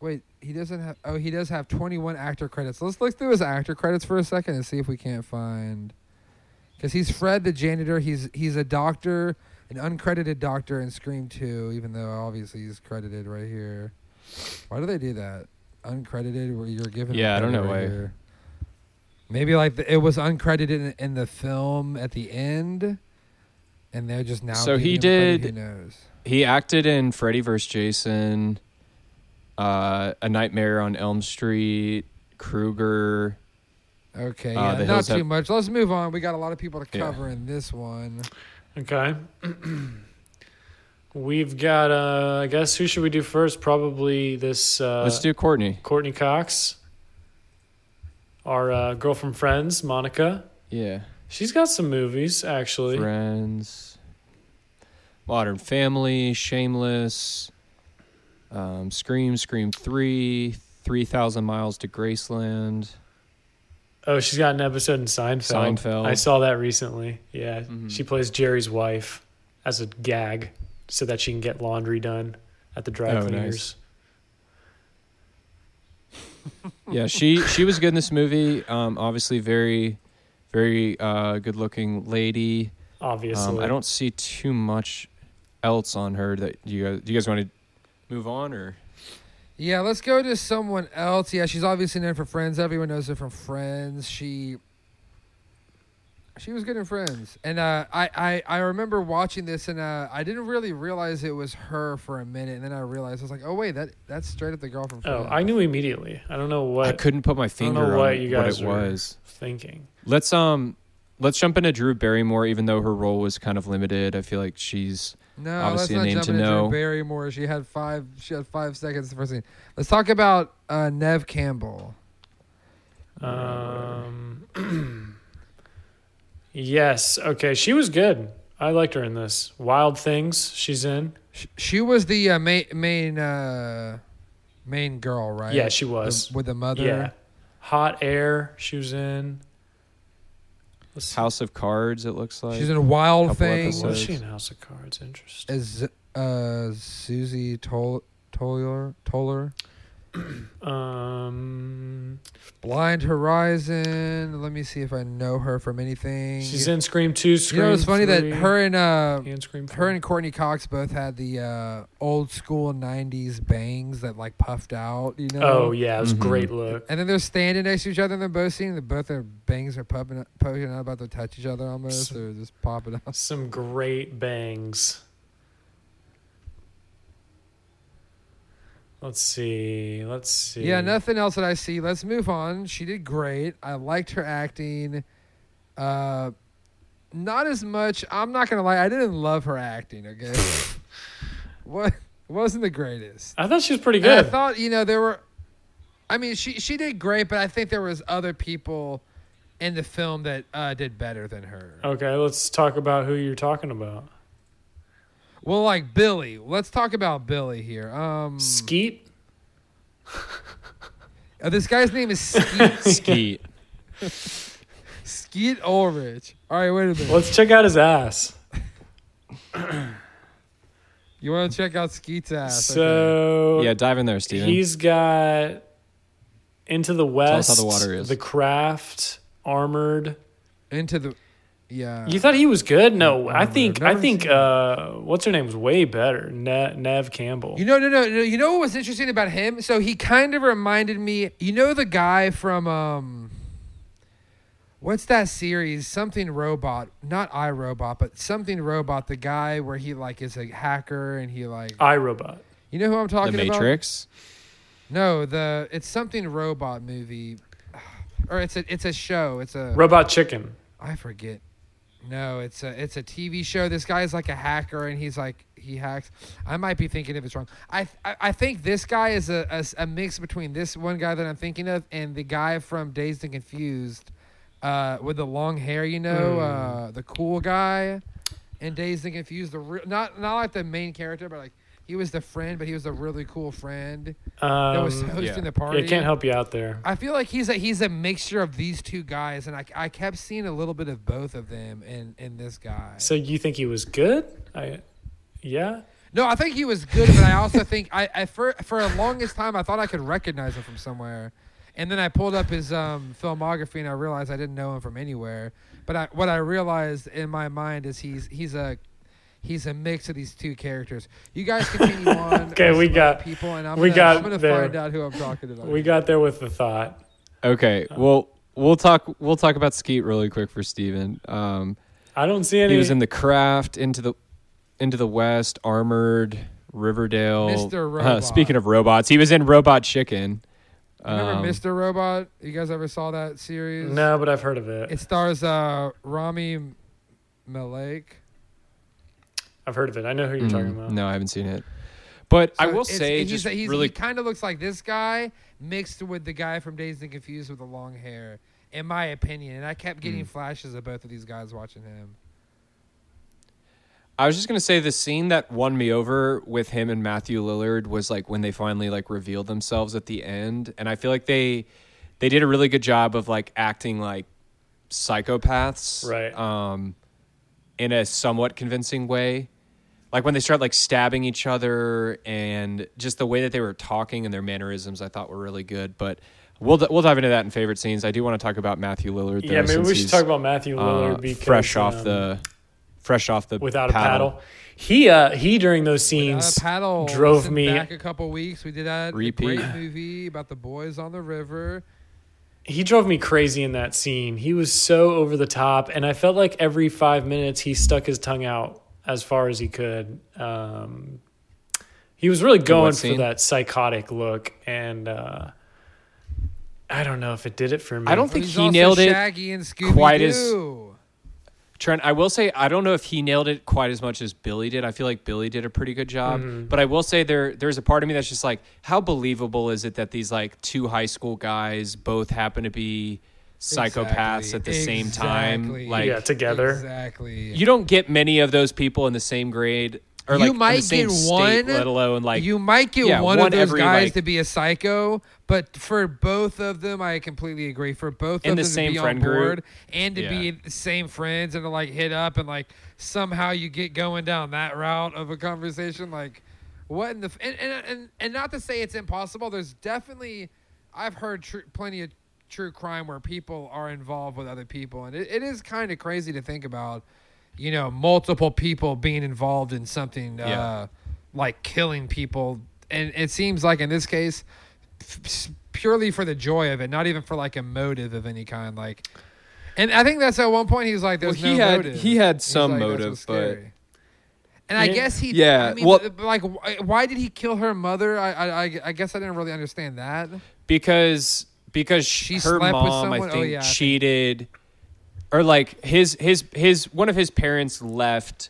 Wait, he doesn't have. Oh, he does have 21 actor credits. Let's look through his actor credits for a second and see if we can't find. Because he's Fred the janitor. He's he's a doctor, an uncredited doctor in Scream 2, even though obviously he's credited right here. Why do they do that? Uncredited, where you're given. Yeah, I don't know right why. here. Maybe like the, it was uncredited in, in the film at the end, and they're just now. So he did- Who knows? He acted in Freddy vs. Jason, uh, A Nightmare on Elm Street, Krueger. Okay, Uh, yeah, the not too Have- much. Let's move on. We got a lot of people to Yeah. cover in this one. Okay. We've got. Uh, I guess who should we do first? Probably this. Uh, Let's do Courteney. Courteney Cox, our uh, girl from Friends, Monica. Yeah. She's got some movies actually. Friends. Modern Family, Shameless, um, Scream, Scream 3, 3,000 Miles to Graceland. Oh, she's got an episode in Seinfeld. Seinfeld. I saw that recently. Yeah, Mhm. she plays Jerry's wife as a gag, so that she can get laundry done at the dry Oh, nice. cleaners. Yeah, she she was good in this movie. Um, obviously, very, very uh, good looking lady. Obviously, Um, I don't see too much else on her that you guys. Do you guys want to move on or? Yeah, let's go to someone else. Yeah, she's obviously known for Friends. Everyone knows her from Friends. She she was good in Friends, and uh, I, I I remember watching this, and uh, I didn't really realize it was her for a minute, and then I realized I was like, oh wait, that that's straight up the girl from Oh, I knew immediately. I don't know what I couldn't put my finger on what you guys it was. thinking. Let's um, let's jump into Drew Barrymore. Even though her role was kind of limited, I feel like she's No, Obviously let's not name jump to into Drew know. Barrymore. She had five. She had five seconds the first scene. Let's talk about uh, Neve Campbell. Um, yes. Okay, she was good. I liked her in this. Wild Things. She's in. She, she was the uh, main main uh, main girl, right? Yeah, she The- was. with the mother. Yeah. Hot Air. She was in. Let's see. House of Cards. It looks like She's in a Wild Couple Things Was she in House of Cards? Interesting. as uh, Susie Tol- Toller. Toller. Um, Blind Horizon. Let me see if I know her from anything. she's in Scream Two. Scream You know, it's funny 3, that her and uh, and Scream. her and Courteney Cox both had the uh, old school '90s bangs that like puffed out. You know. Oh yeah, it was a Mhm. great look. And then they're standing next to each other, and they're both seeing that both their bangs are popping, poking out, about to touch each other almost, S- or just popping out. Some great bangs. Let's see. Let's see. Yeah, nothing else that I see. Let's move on. She did great. I liked her acting. Uh, not as much. I'm not gonna lie. I didn't love her acting. Okay, what wasn't the greatest. I thought she was pretty And I thought you know there were. I mean, she she did great, but I think there was other people in the film that uh, did better than her. Okay, let's talk about who you're talking about. Well, like Billy. Let's talk about Billy here. Um, Skeet. uh, this guy's name is Skeet, Skeet. Skeet Ulrich. All right, wait a minute. Let's check out his ass. You want to check out Skeet's ass? okay. So yeah, dive in there, Steven. he's got Into the West. us how the water is. The Craft. Armored. into the, yeah. You thought he was good? No, I Armored. think I think uh, what's her name was way better. Ne- Neve Campbell. You know, no, no, no. You know what was interesting about him? So he kind of reminded me. You know the guy from um, what's that series? Something robot, not iRobot, but something robot. The guy where he like is a hacker and he like, iRobot. you know who I'm the talking about? Matrix. No, the it's something robot movie, or it's a it's a show. It's a Robot Chicken. I forget. No, it's a it's a TV show. This guy is like a hacker, and he's like he hacks. I might be thinking of it's wrong. I I, I think this guy is a a mix between this one guy that I'm thinking of and the guy from Dazed and Confused, uh, with the long hair. You know, Mm. uh, the cool guy, in Dazed and Confused. The re- not not like the main character, but like he was the friend, but he was a really cool friend that was Um, hosting yeah. the yeah, party. can't help you out there. I feel like he's a he's a mixture of these two guys, and I, I kept seeing a little bit of both of them in in this guy. So you think he was good? I, yeah. No, I think he was good, but I also think I, I for for a longest time I thought I could recognize him from somewhere, and then I pulled up his um, filmography and I realized I didn't know him from anywhere. But I, what I realized in my mind is he's he's a he's a mix of these two characters. You guys continue on. Okay, we got- people, and I'm we gonna, got I'm gonna there. find out who I'm talking about. We got there with the thought. Okay, well we'll talk we'll talk about Skeet really quick for Steven. Um, I don't see any. he was in the Craft, into the into the West, Armored, Riverdale. Mr. Uh, Robot. speaking of robots, he was in Robot Chicken. Remember Um, Mr. Robot? You guys ever saw that series? no, but I've heard of it. It stars uh, Rami Malek. I've heard of it. I know who you're talking Mm, about. No, I haven't seen it. But I So will it's- say, he's, just he's, really he kind of looks like this guy mixed with the guy from Dazed and Confused with the long hair, in my opinion. And I kept getting Mm. flashes of both of these guys watching him. I was just gonna say the scene that won me over with him and Matthew Lillard was like when they finally like revealed themselves at the end, and I feel like they they did a really good job of like acting like psychopaths, Right. Um, in a somewhat convincing way. Like when they start like stabbing each other, and just the way that they were talking and their mannerisms, I thought were really good. But we'll we'll dive into that in favorite scenes. I do want to talk about Matthew Lillard. Though, Yeah, maybe we should talk about Matthew Lillard uh, because fresh off um, the fresh off the without a paddle. He uh he during those scenes Uh, paddle drove me back a couple weeks. We did that Repeat. great movie about the boys on the river. he drove me crazy in that scene. He was so over the top, and I felt like every five minutes he stuck his tongue out as far as he could. Um, he was really going for that psychotic look, and uh, I don't know if it did it for me. I don't think he nailed it and quite as- Doo. Trent, I will say I don't know if he nailed it quite as much as Billy did. I feel like Billy did a pretty good job, Mm-hmm. but I will say there there's a part of me that's just like, how believable is it that these like two high school guys both happen to be psychopaths Exactly. at the same time? Like yeah, together. Exactly. you don't get many of those people in the same grade or You like in might the same get state, one, let alone like you might get yeah, one, one of those every, guys like- to be a psycho, but for both of them, I completely agree. For both In of the them same to be friend on board group. and to Yeah. be same friends and to like hit up and like somehow you get going down that route of a conversation, like what in the f- and and and, and not to say it's impossible. There's definitely I've heard tr- plenty of true crime where people are involved with other people, and it, it is kind of crazy to think about. You know, multiple people being involved in something. Yeah. Uh, like killing people and it seems like in this case f- purely for the joy of it not even for like a motive of any kind like and i think that's at one point he was like there's Well, he no had- motive. he had some like, motive, but- and i guess he Yeah, I mean, well- like why, why did he kill her mother I, I i i guess i didn't really understand that because because She her slept with mom I someone? Oh, think yeah, I think- cheated or like his his his one of his parents left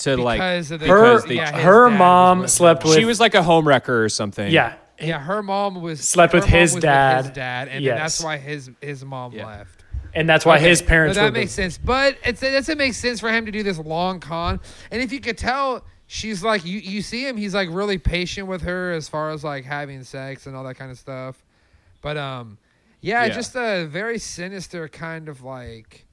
to like Because of the- her because they- yeah, her mom with slept with she was like a home wrecker or something. yeah. yeah her mom was Slept with his was dad. his dad and Yes. that's why his his mom Yeah. left and that's why Okay, his parents no, that were the- makes sense. But it doesn't make sense for him to do this long con. And if you could tell, she's like you. You see him; he's like really patient with her as far as like having sex and all that kind of stuff. But um, yeah, Yeah. just a very sinister kind of like.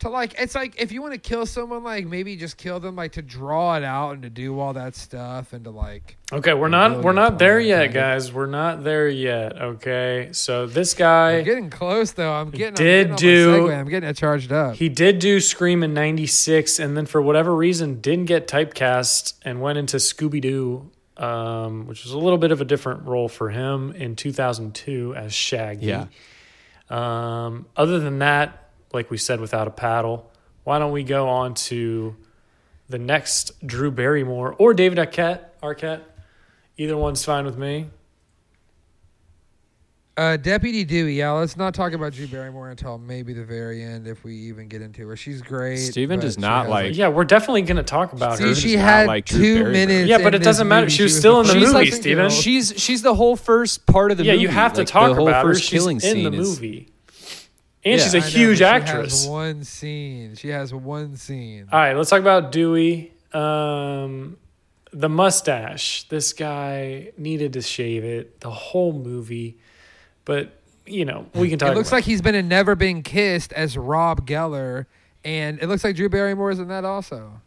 To like, it's like if you want to kill someone, like maybe just kill them, like to draw it out and to do all that stuff and to like. Okay, we're not we're not there yet, guys. We're not there yet. Okay, so this I'm guy getting close though. I'm getting. did I'm getting do-. I'm getting it charged up. he did do Scream in '96, and then for whatever reason didn't get typecast and went into Scooby Doo, um, which was a little bit of a different role for him in 2002 as Shaggy. Yeah. Um, other than that, like we said, without a paddle, why don't we go on to the next Drew Barrymore or David Arquette? Arquette, either one's fine with me. Uh, Deputy Dewey. Yeah, let's not talk about Drew Barrymore until maybe the very end, if we even get into her. She's great. Steven does not has, like- Yeah, we're definitely going to talk about See, her. she had like two minutes. Yeah, but it doesn't matter. movie. She was still in the She's movie, like Steven. She's she's the whole first part of the yeah, movie. Yeah, you have to Like, talk the whole about her. first She's killing in the scene is- movie, and Yeah. she's a I know, huge but actress. Has one scene. She has one scene. All right, let's talk about Dewey. Um, the mustache. This guy needed to shave it the whole movie, but you know we can talk. It looks about like he's been in Never Been Kissed as Rob Geller, and it looks like Drew Barrymore is in that also.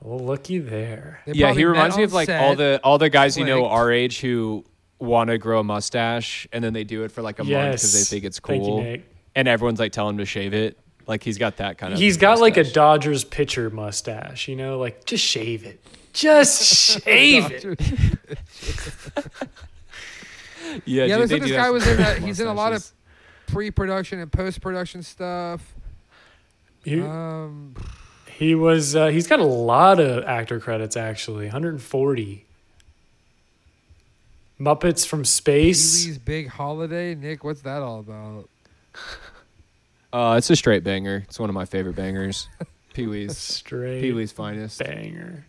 Well, looky there. They Yeah, he reminds me of like all the all the guys you know our age who want to grow a mustache and then they do it for like a month because they think it's Thank you, cool, Nick. and everyone's like telling him to shave it. Like he's got that kind of. He's got like a. Dodgers pitcher mustache. You know, like just shave it. Just shave it. Yeah, Yeah, dude, looks this guy was in a, he's in a lot of pre-production and post-production stuff. He, Um, he was. Uh, he's got a lot of actor credits actually. 140. Muppets from Space. Pee-wee's Big Holiday. Nick, what's that all about? Uh, it's a straight banger. It's one of my favorite bangers. Pee Wee's. Straight Pee Wee's finest. banger.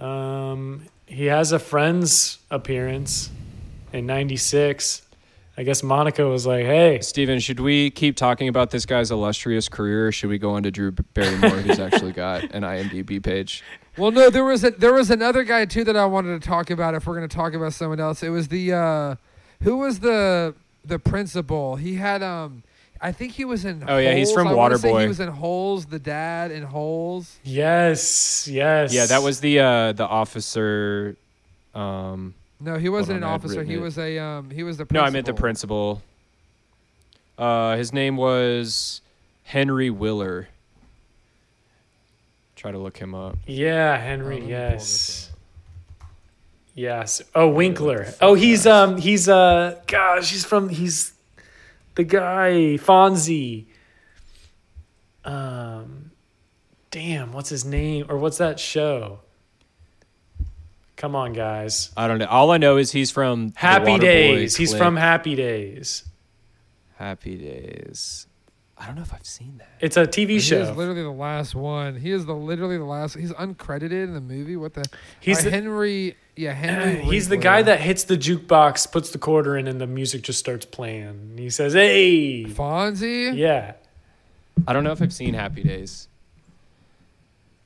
Um, he has a Friends appearance in '96. I guess Monica was like, "Hey, Steven, should we keep talking about this guy's illustrious career? Or should we go on to Drew Barrymore, who's actually got an IMDb page? Well, no, there was a, there was another guy too that I wanted to talk about. If we're going to talk about someone else, it was the uh, who was the the principal. He had um, I think he was in. Oh, yeah, he's from I wanna say Waterboy. He was in Holes. The dad in Holes. yes, yes." Yeah, that was the uh, the officer. Um, No, he wasn't an officer. He it. was a um, he was the. no, I meant the principal. Uh, his name was Henry Willer. Try to look him up. Yeah, Oh, Henry. let me pull yes. Yes. Oh, Winkler. Oh, he's um he's uh gosh, he's from he's the guy Fonzie. Um damn, what's his name or what's that show? Come on, guys. I don't know. All I know is he's from Happy Waterboy Days. He's from Happy Days. Happy Days. I don't know if I've seen that. It's a TV He is show. literally the last one. He is the literally the last. He's uncredited in the movie. What the? He's Uh, the, Henry. Yeah, Henry. he's the guy that hits the jukebox, puts the quarter in, and the music just starts playing. He says, "Hey, Fonzie. yeah." I don't know if I've seen Happy Days.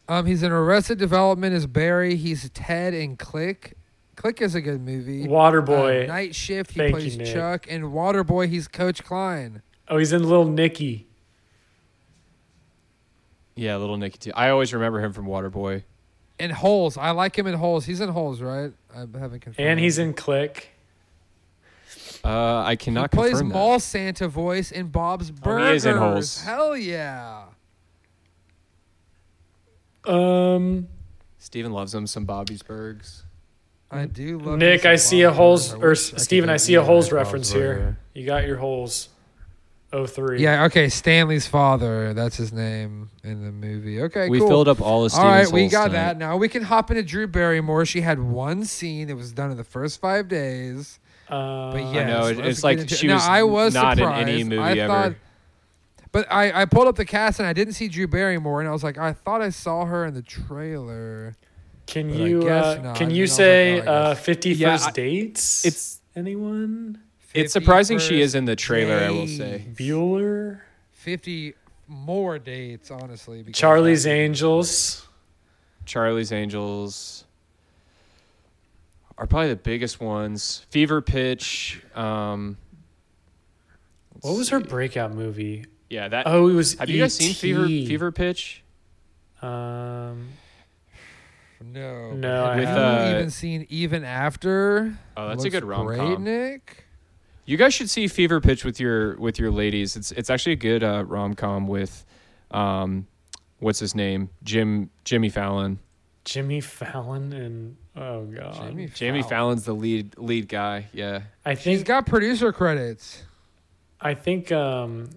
Um, he's in Arrested Development as Barry. He's Ted in Click. Click is a good movie. Waterboy. Uh, Night Shift. He Thank plays you, Nick. Chuck. And Waterboy. He's Coach Klein. Oh, he's in Little Nicky. Yeah, Little Nicky too. I always remember him from Waterboy. In Holes. I like him in Holes. He's in Holes, right? I haven't confirmed. And he's in Click. Uh, I He cannot plays confirm that. Mall Santa voice in Bob's Burgers. Oh, he is in Holes. Hell yeah. Um, Steven loves him some Bobby's Bergs. I do love Nick, I some see a holes, or wish I Steven, I see a holes reference here. You got your holes. Oh three. Yeah, okay. Stanley's father. That's his name in the movie. Okay, we cool. filled up all of All Steven's right, we got tonight. that. Now we can hop into Drew Barrymore. She had one scene. It was done in the first five days. Uh, But I yes, know, it's like into- she now, was I was not in any movie I ever. Thought, but I, I pulled up the cast and I didn't see Drew Barrymore, and I was like, I thought I saw her in the trailer. Can you uh, not. can you I was like, say oh, uh, guess. 50 Yeah, first I- dates? It's anyone? it's surprising she is in the trailer. I will say. Bueller, Fifty more dates, honestly. Charlie's Angels. Charlie's Angels are probably the biggest ones. Fever Pitch. Um, What was her breakout movie? Yeah, that. Oh, it was. have you guys seen Fever Fever Pitch? Um, No, No, Have I you haven't. even seen Ever After? Oh, that's a good rom com. Nick. You guys should see Fever Pitch with your with your ladies. It's it's actually a good uh, rom com with, um, what's his name? Jim Jimmy Fallon. Jimmy Fallon and oh god, Jimmy Jamie Fallon. Fallon's the lead lead guy. Yeah, I think he's got producer credits. I think um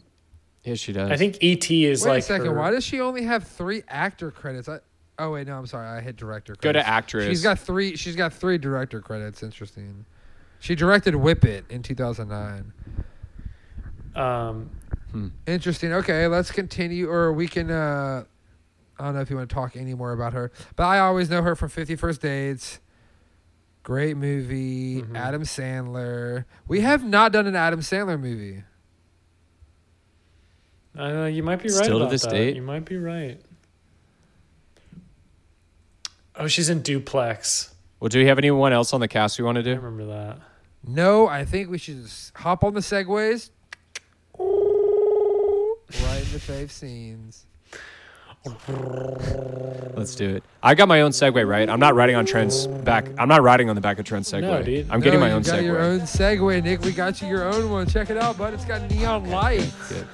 yeah, she does. I think ET is Wait like a second. her- Why does she only have three actor credits? I, oh wait, no, I'm sorry. I hit director. go Credits. to actress. She's got three. She's got three director credits. Interesting. She directed Whip It in 2009. um Interesting. Okay, let's continue, or we can. uh I don't know if you want to talk any more about her, but I always know her from Fifty First Dates. Great movie. Mhm. Adam Sandler. We have not done an Adam Sandler movie. Uh, you might be right Still to about this that. date? You might be right. Oh, she's in Duplex. well, do we have anyone else on the cast we want to do? I do? remember that. No, I think we should just hop on the segways. Right in the fave scenes. Let's do it. I got my own Segway, right? I'm not riding on Trent's back. I'm not riding on the back of Trent's Segway. No, dude. I'm getting No, my you own got Segway. your own Segway, Nick. We got you your own one. Check it out, bud. It's got neon lights. Good.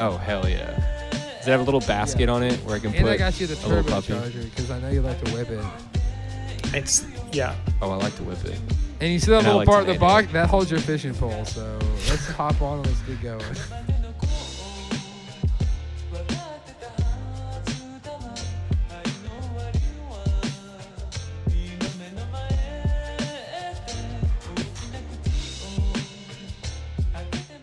Oh hell yeah! Does it have a little basket on it where I can And put? I got you the a little puppy. turbocharger because I know you like to whip it. It's yeah. Oh, I like to whip it. And you see that And I little like part of the nail box that holds your fishing pole. So let's hop on and let's get going.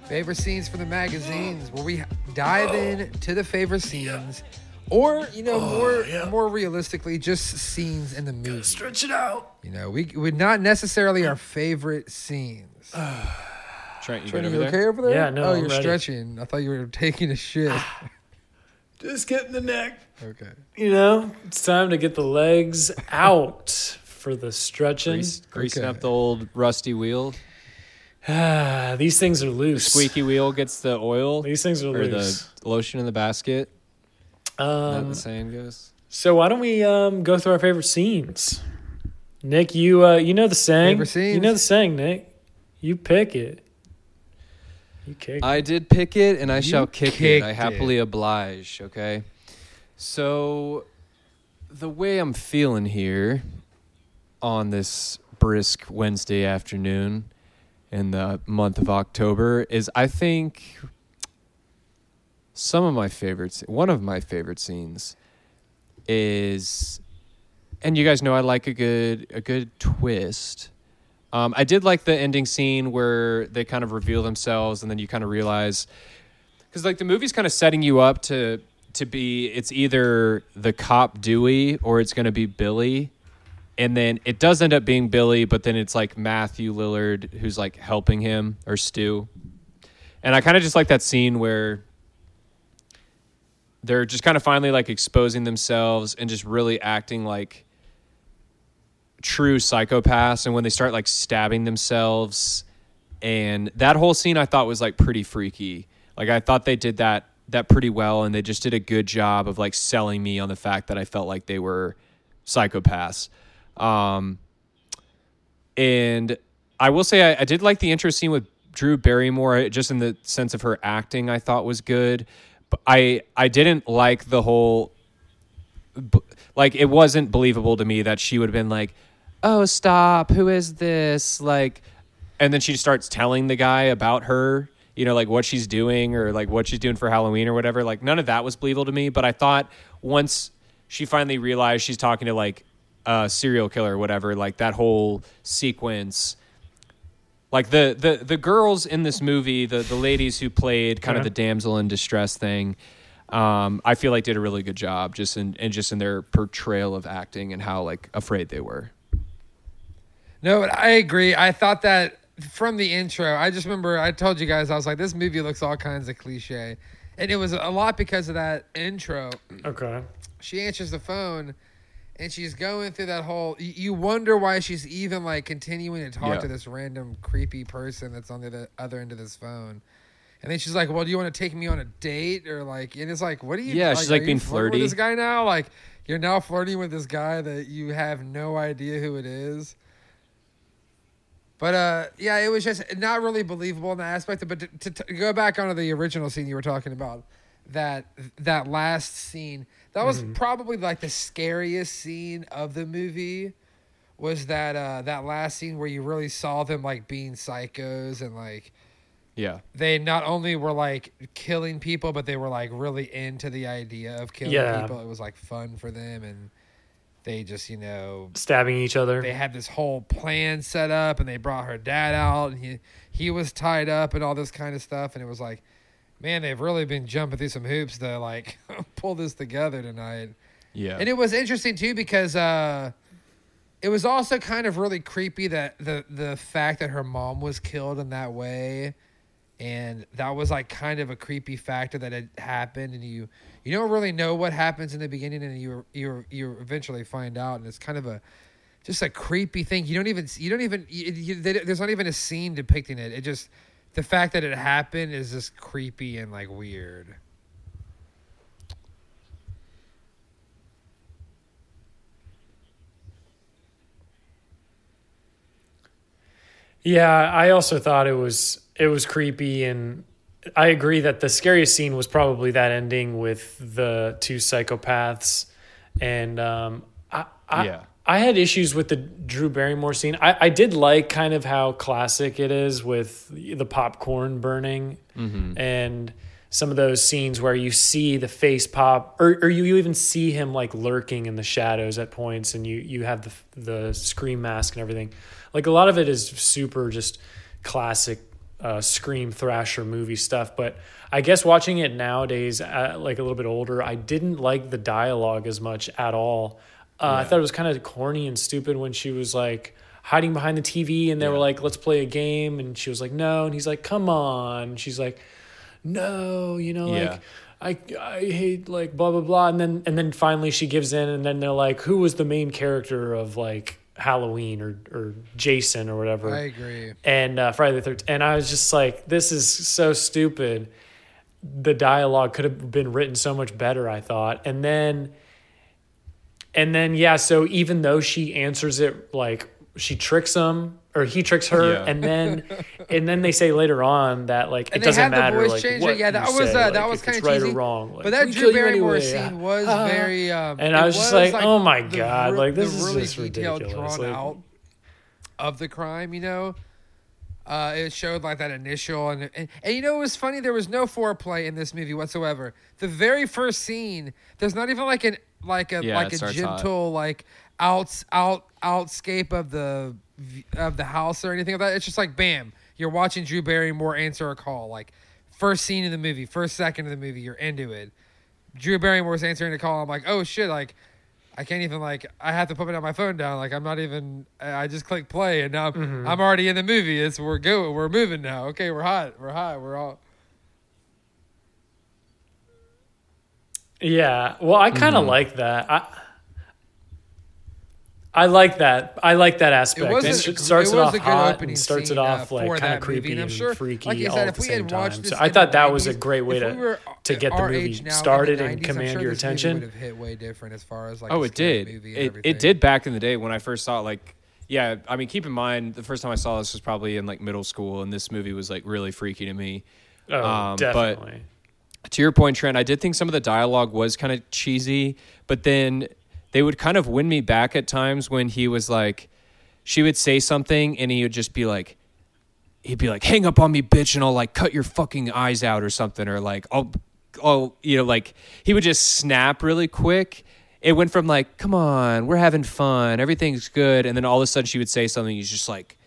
Favorite scenes from the magazines? Well, we dive in to the favorite scenes, or you know, oh, more more realistically, just scenes in the movie. Stretch it out. You know, we would not necessarily our favorite scenes. Trent, you Are good over you there? okay over there? Yeah, no, Oh, I'm you're ready. stretching. I thought you were taking a shit. Ah, just get in the neck. okay. You know, it's time to get the legs out for the stretching. Grease, greasing Okay. up the old rusty wheel. Ah, these things are loose. Squeaky wheel gets the oil These things are or loose. the lotion in the basket. Is that Um, the saying goes. so why don't we um, go through our favorite scenes? Nick, you uh, you know the saying. Favorite You know the saying, Nick. You pick it. You kick. it. I did pick it, and I You shall kick it. kicked I it. happily oblige. Okay. So, the way I'm feeling here on this brisk Wednesday afternoon in the month of October is I think some of my favorites, one of my favorite scenes is, and you guys know I like a good a good twist. Um, I did like the ending scene where they kind of reveal themselves, and then you kind of realize because like the movie's kind of setting you up to to be it's either the cop Dewey or it's going to be Billy, and then it does end up being Billy, but then it's like Matthew Lillard who's like helping him or Stu, and I kind of just like that scene where they're just kind of finally like exposing themselves and just really acting like true psychopaths and when they start like stabbing themselves and that whole scene I thought was like pretty freaky. Like I thought they did that that pretty well and they just did a good job of like selling me on the fact that I felt like they were psychopaths. Um and I will say I, I did like the intro scene with Drew Barrymore just in the sense of her acting I thought was good. But I I didn't like the whole like it wasn't believable to me that she would have been like, "Oh, stop! Who is this?" Like, and then she starts telling the guy about her, you know, like what she's doing or like what she's doing for Halloween or whatever. Like none of that was believable to me. But I thought once she finally realized she's talking to like a serial killer or whatever, like that whole sequence. Like the, the the girls in this movie, the the ladies who played kind of the damsel in distress thing, um, I feel like did a really good job just in and just in their portrayal of acting and how like afraid they were. No, but I agree. I thought that from the intro. I just remember I told you guys I was like, this movie looks all kinds of cliche, and it was a lot because of that intro. okay. She answers the phone, and she's going through that whole. You you wonder why she's even like continuing to talk Yeah. to this random creepy person that's on the other- end of this phone. And then she's like, "Well, do you want to take me on a date or like?" And it's like, "What are you?" Yeah, she's, like, are you being flirting with this guy now. Like, you're now flirting with this guy that you have no idea who it is. But uh, yeah, it was just not really believable in that aspect. But to, to, to go back onto the original scene you were talking about, that that last scene, that was probably like the scariest scene of the movie. Was that uh, that last scene where you really saw them like being psychos and like Yeah, they not only were like killing people, but they were like really into the idea of killing Yeah. people. It was like fun for them, and they just you know Stabbing each other. they had this whole plan set up, and they brought her dad out, and he he was tied up and all this kind of stuff, and it was like, man, they've really been jumping through some hoops to like pull this together tonight. yeah, And it was interesting too because uh, it was also kind of really creepy that the the fact that her mom was killed in that way, and that was like kind of a creepy factor that had happened, and you you don't really know what happens in the beginning, and you you you eventually find out, and it's kind of a just a creepy thing. You don't even you don't even you, you, they, there's not even a scene depicting it. It just the fact that it happened is just creepy and like weird. Yeah, I also thought it was it was creepy and I agree that the scariest scene was probably that ending with the two psychopaths and um I I, Yeah. I had issues with the Drew Barrymore scene. I, I did like kind of how classic it is with the popcorn burning and some of those scenes where you see the face pop or, or you, you even see him like lurking in the shadows at points and you, you have the, the scream mask and everything. Like a lot of it is super just classic uh, scream slasher movie stuff. But I guess watching it nowadays, uh, like a little bit older, I didn't like the dialogue as much at all. Uh, I thought it was kind of corny and stupid when she was like hiding behind the TV and they were like, "Let's play a game," and she was like, "No," and he's like, "Come on," and she's like, "No," you know, Yeah. like. I, I hate like blah blah blah and then and then finally she gives in and then they're like who was the main character of like Halloween or or Jason or whatever I agree. and uh, Friday the Thirteenth, and I was just like, this is so stupid. The dialogue could have been written so much better, I thought, and then, and then yeah. So even though she answers it like she tricks him or he tricks her, Yeah. and then, and then they say later on that like And it they doesn't had the matter voice like changer. what Yeah, that you was, uh, like, that was kinda right cheesy. or wrong. Like, But that Drew Barrymore anyway. scene was Ah. very. Um, And I was just like, oh my God, re- like, this the is really just detailed, ridiculous. drawn Like- out of the crime. You know, uh, it showed like that initial and, and and you know it was funny. There was no foreplay in this movie whatsoever. The very first scene, there's not even like an like a Yeah, like a starts hot. gentle like out out outscape of the of the house or anything like that. It's just like bam, you're watching Drew Barrymore answer a call. Like first scene of the movie, first second of the movie, you're into it. Drew Barrymore's answering a call. I'm like, oh shit, like I can't even like I have to put it on my phone down. Like I'm not even. I just click play and now I'm, I'm already in the movie. It's we're going. we're moving now. Okay, we're hot. We're hot. We're all. Yeah. Well, I kind of Mm-hmm. like that. I I like that. I like that aspect. It was, a, it starts it it off a good hot and starts scene, it off uh, like kind of creepy movie. And I'm and freaky like you all at the same time. So I thought the that was a great way if we to were to get the movie age now in the started 90s, and I'm command sure your this movie attention. Would have hit way different as far as like. Oh, it did. It, it did back in the day when I first saw it. Like, yeah, I mean, keep in mind the first time I saw this was probably in like middle school, and this movie was like really freaky to me. Oh, Um, but- definitely. To your point, Trent, I did think some of the dialogue was kind of cheesy, but then they would kind of win me back at times when he was like, she would say something and he would just be like, he'd be like, hang up on me, bitch, and I'll like cut your fucking eyes out or something, or like, I'll, I'll, you know, like he would just snap really quick. It went from like, come on, we're having fun, everything's good, and then all of a sudden she would say something, he's just like,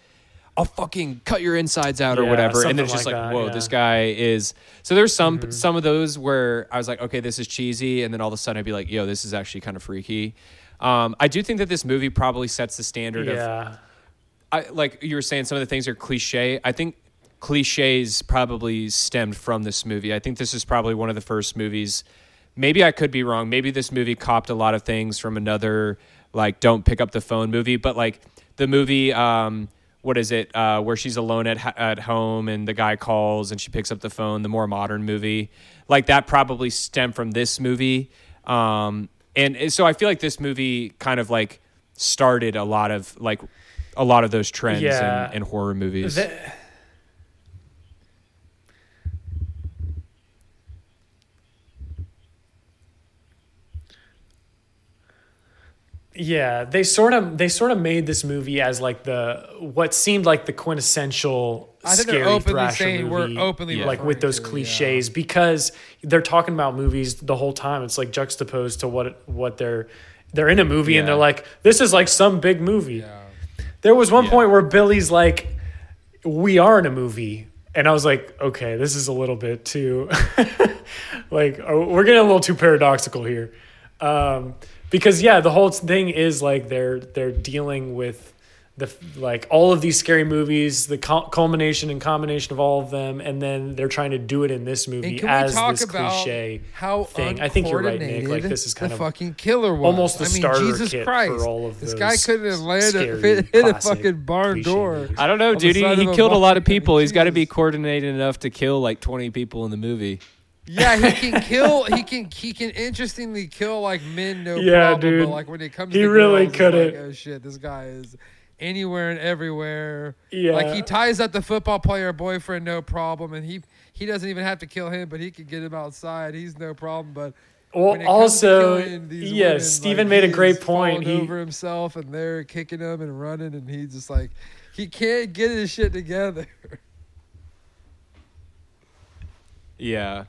I'll fucking cut your insides out or Yeah, whatever. And then it's just like like, that, whoa, yeah. Mm-hmm. this guy is. So there's some some of those where I was like, okay, this is cheesy, and then all of a sudden I'd be like, yo, this is actually kind of freaky. Um, I do think that this movie probably sets the standard of I, like you were saying, some of the things are cliche. I think cliches probably stemmed from this movie. I think this is probably one of the first movies. Maybe I could be wrong. Maybe this movie copped a lot of things from another, like "Don't Pick Up the Phone" movie. But like the movie, um, what is it? Uh, where she's alone at at home and the guy calls and she picks up the phone. The more modern movie, like that, probably stemmed from this movie. Um, and so I feel like this movie kind of like started a lot of like a lot of those trends Yeah. in, in horror movies. The- yeah, they sort of they sort of made this movie as like the what seemed like the quintessential I think they're scary openly slasher saying we're movie, openly like with those to, yeah. cliches because they're talking about movies the whole time. It's like juxtaposed to what what they're they're in a movie and they're like this is like some big movie. Yeah. There was one Yeah. point where Billy's like, "We are in a movie," and I was like, "Okay, this is a little bit too, like, oh, we're getting a little too paradoxical here," um, because yeah, the whole thing is like they're they're dealing with the like all of these scary movies, the culmination and combination of all of them, and then they're trying to do it in this movie as this cliche how thing. I think you're right, Nick. Like this is kind the of fucking killer was. almost the I mean, starter Jesus kit Christ. for all of this those guy couldn't have landed scary, hit, hit a fucking barn door. movies. I don't know, dude. He, side he a killed a lot of balcony. I mean, people. He's got to be coordinated enough to kill like 20 people in the movie. Yeah, he can kill. He can. He can interestingly kill like men, no Yeah, problem. dude. But like when it comes, He to really girls, couldn't. Like, oh shit, this guy is anywhere and everywhere. Yeah. like he ties up the football player boyfriend, no problem, and he he doesn't even have to kill him, but he can get him outside. He's no problem. But Well, when it comes to also, killing these yeah, women, Steven like, made a great is point. He, over himself, and they're kicking him and running, and he's just like he can't get his shit together. Yeah.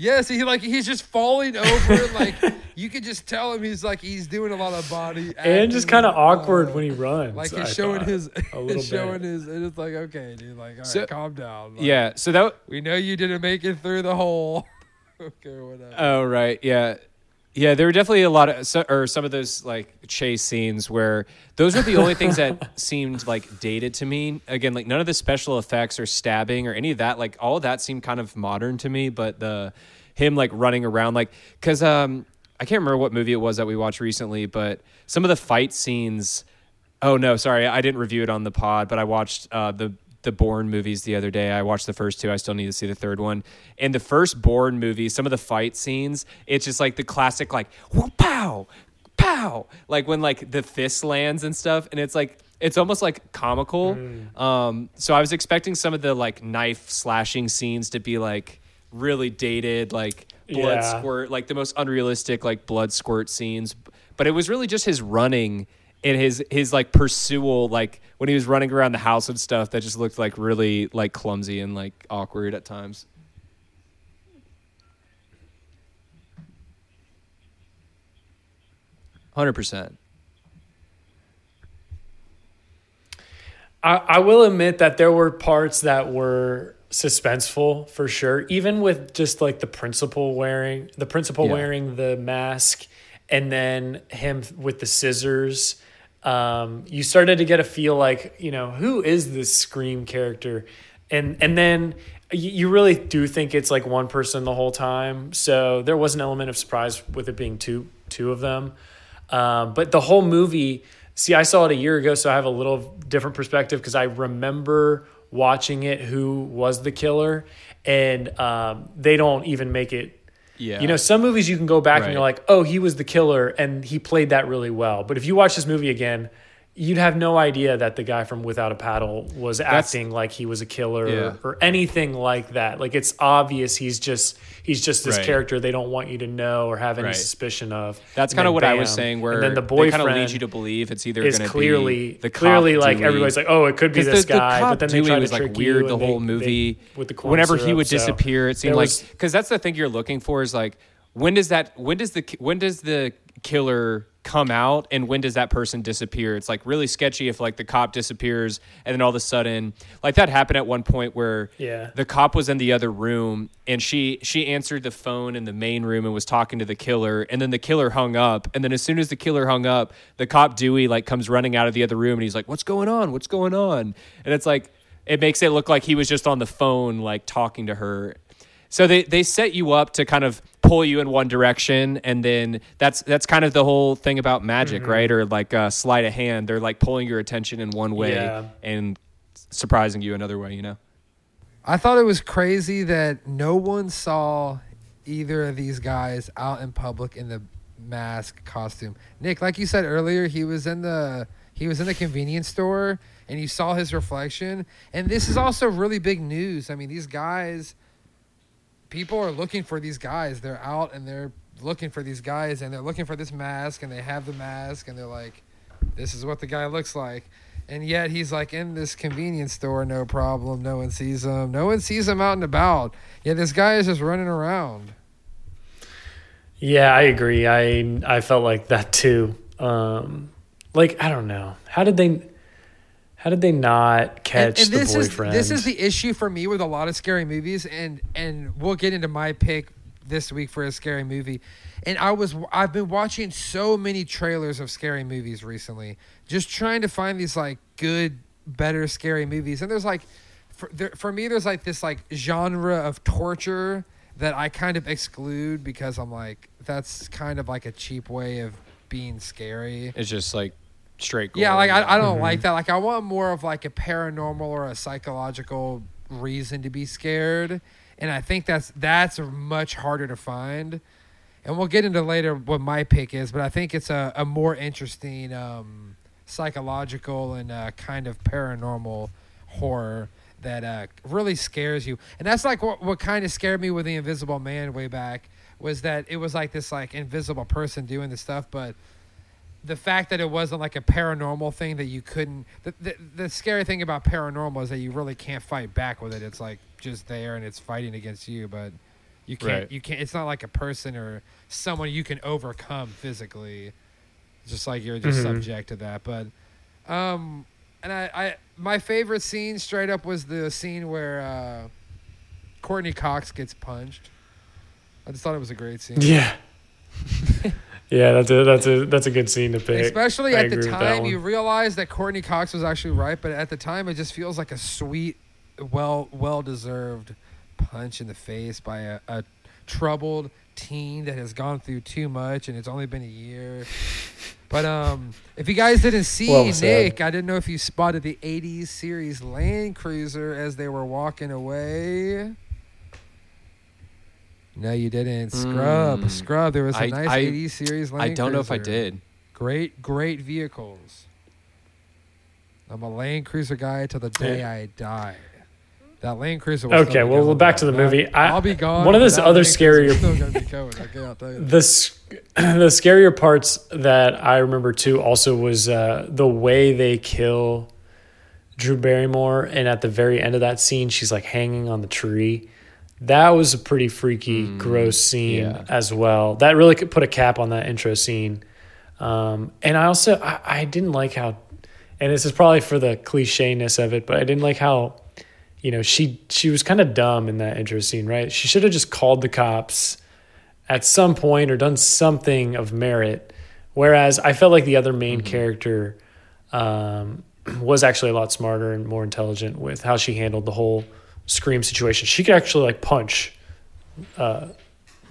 Yes, he like he's just falling over. like you could just tell him he's like he's doing a lot of body and just kind of awkward uh, when he runs. like I he's showing thought, his a he's showing bit. his and it's like okay dude like all right So- calm down Like, Yeah. So that. we know you didn't make it through the hole okay whatever Oh right, yeah, yeah. There were definitely a lot of so, or some of those like chase scenes where those were the only things that seemed like dated to me. Again, like none of the special effects or stabbing or any of that. Like all of that seemed kind of modern to me. But the him like running around like because um I can't remember what movie it was that we watched recently, but some of the fight scenes. Oh no, sorry, I didn't review it on the pod, but I watched uh, the the Bourne movies the other day. I watched the first two. I still need to see the third one. And the first Bourne movie, some of the fight scenes, it's just like the classic like whoop pow, pow, like when like the fist lands and stuff, and it's like it's almost like comical. Um, so I was expecting some of the like knife slashing scenes to be like really dated, like blood Yeah. squirt, like the most unrealistic like blood squirt scenes. But it was really just his running and his his like pursual, like when he was running around the house and stuff, that just looked like really like clumsy and like awkward at times. Hundred percent. I, I will admit that there were parts that were suspenseful for sure. Even with just like the principal wearing the principal Yeah. wearing the mask, and then him with the scissors. Um, you started to get a feel like you know who is this scream character, and and then you, really do think it's like one person the whole time. So there was an element of surprise with it being two two of them. Um, but the whole movie, see, I saw it a year ago, so I have a little different perspective because I remember watching it who was the killer, and um, they don't even make it. Yeah. You know, some movies you can go back and you're like, oh, he was the killer, and he played that really well. But if you watch this movie again, you'd have no idea that the guy from Without a Paddle was acting like he was a killer Yeah. or anything like that. Like it's obvious he's just he's just this Right. character they don't want you to know or have any Right. suspicion of. That's kind of what I was saying. Where and then the they boyfriend kind of leads you to believe it's either is clearly be the clearly like Dewey. everybody's like, oh, it could be this the, the guy, cop but then they Dewey try was to like trick weird the whole they- movie. they- with the whenever he would so disappear, it seemed there like because that's the thing you're looking for is like when does that when does the when does the killer come out and when does that person disappear? It's like really sketchy if like the cop disappears and then all of a sudden like that happened at one point where Yeah. the cop was in the other room and she she answered the phone in the main room and was talking to the killer and then the killer hung up and then as soon as the killer hung up the cop Dewey like comes running out of the other room and he's like what's going on? What's going on? And it's like it makes it look like he was just on the phone like talking to her so they they set you up to kind of pull you in one direction and then that's that's kind of the whole thing about magic Mm-hmm. right or like uh, sleight of hand they're like pulling your attention in one way Yeah. and surprising you another way you know I thought it was crazy that no one saw either of these guys out in public in the mask costume. Nick, like you said earlier, he was in the he was in the convenience store and you saw his reflection. And this is also really big news. I mean, these guys people are looking for these guys. They're out and they're looking for these guys and they're looking for this mask and they have the mask and they're like this is what the guy looks like. And yet he's like in this convenience store, no problem. No one sees him. No one sees him out and about. Yeah, this guy is just running around. Yeah, I agree. I I felt like that too. Um, like I don't know. How did they? How did they not catch and, and the this boyfriend? is this is the issue for me with a lot of scary movies, and and we'll get into my pick this week for a scary movie. And I was I've been watching so many trailers of scary movies recently, just trying to find these like good, better scary movies. And there's like, for there, for me, there's like this like genre of torture that I kind of exclude because I'm like that's kind of like a cheap way of being scary. it's just like straight Yeah, like I, I don't Mm-hmm. like that. Like I want more of like a paranormal or a psychological reason to be scared, and I think that's that's much harder to find. And we'll get into later what my pick is, but I think it's a, a more interesting um, psychological and uh, kind of paranormal horror that uh, really scares you. And that's like what, what kind of scared me with the Invisible Man way back was that it was like this like invisible person doing the stuff, but the fact that it wasn't like a paranormal thing that you couldn't the, the, the scary thing about paranormal is that you really can't fight back with it it's like just there and it's fighting against you but You can't. Right. You can't. It's not like a person or someone you can overcome physically. It's just like you're just Mhm. subject to that. But, um, and I, I, my favorite scene straight up was the scene where uh, Courteney Cox gets punched. I just thought it was a great scene. Yeah. yeah, that's a that's a that's a good scene to pick. Especially I at the agree with that time, you realize that Courteney Cox was actually right, but at the time, it just feels like a sweet, well, well deserved punch in the face by a, a troubled teen that has gone through too much, and it's only been a year. But um, if you guys didn't see Well. Nick, I didn't know if you spotted the '80s series Land Cruiser as they were walking away. No, you didn't. Scrub, Mm. Scrub. There was a I- nice I- '80s series. Land I don't know if I Cruiser. did. Great, great vehicles. I'm a Land Cruiser guy to the day I die. That Land Cruiser. will Okay, still be well, going, back to the though. movie. I- I'll be gone. one of but those that other Land Cruiser's scarier- Still gonna be going. Okay, I'll tell you. that. the s- the scarier parts that I remember too also was uh, the way they kill Drew Barrymore, and at the very end of that scene, she's like hanging on the tree. That was a pretty freaky, Mm, gross scene yeah. as well. That really could put a cap on that intro scene. Um, and I also I, I didn't like how, and this is probably for the clichéness of it, but I didn't like how, you know, she she was kind of dumb in that intro scene, right? She should have just called the cops at some point or done something of merit. Whereas I felt like the other main character um, was actually a lot smarter and more intelligent with how she handled the whole scream situation. She could actually like punch uh,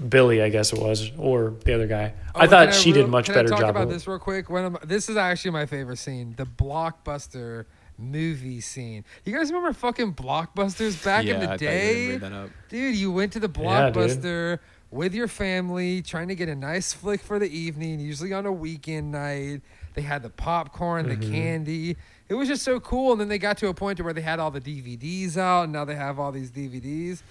Billy, I guess it was, or the other guy. Oh, I thought she real- did much can better I talk job. about this real quick. One of my, this is actually my favorite scene, the blockbuster movie scene. You guys remember fucking blockbusters back yeah, in the I thought you day? that up. Dude, you went to the Yeah, blockbuster with your family, trying to get a nice flick for the evening, usually on a weekend night. They had the popcorn, the Mhm. candy. It was just so cool. And then they got to a point to where they had all the DVDs out, and now they have all these DVDs.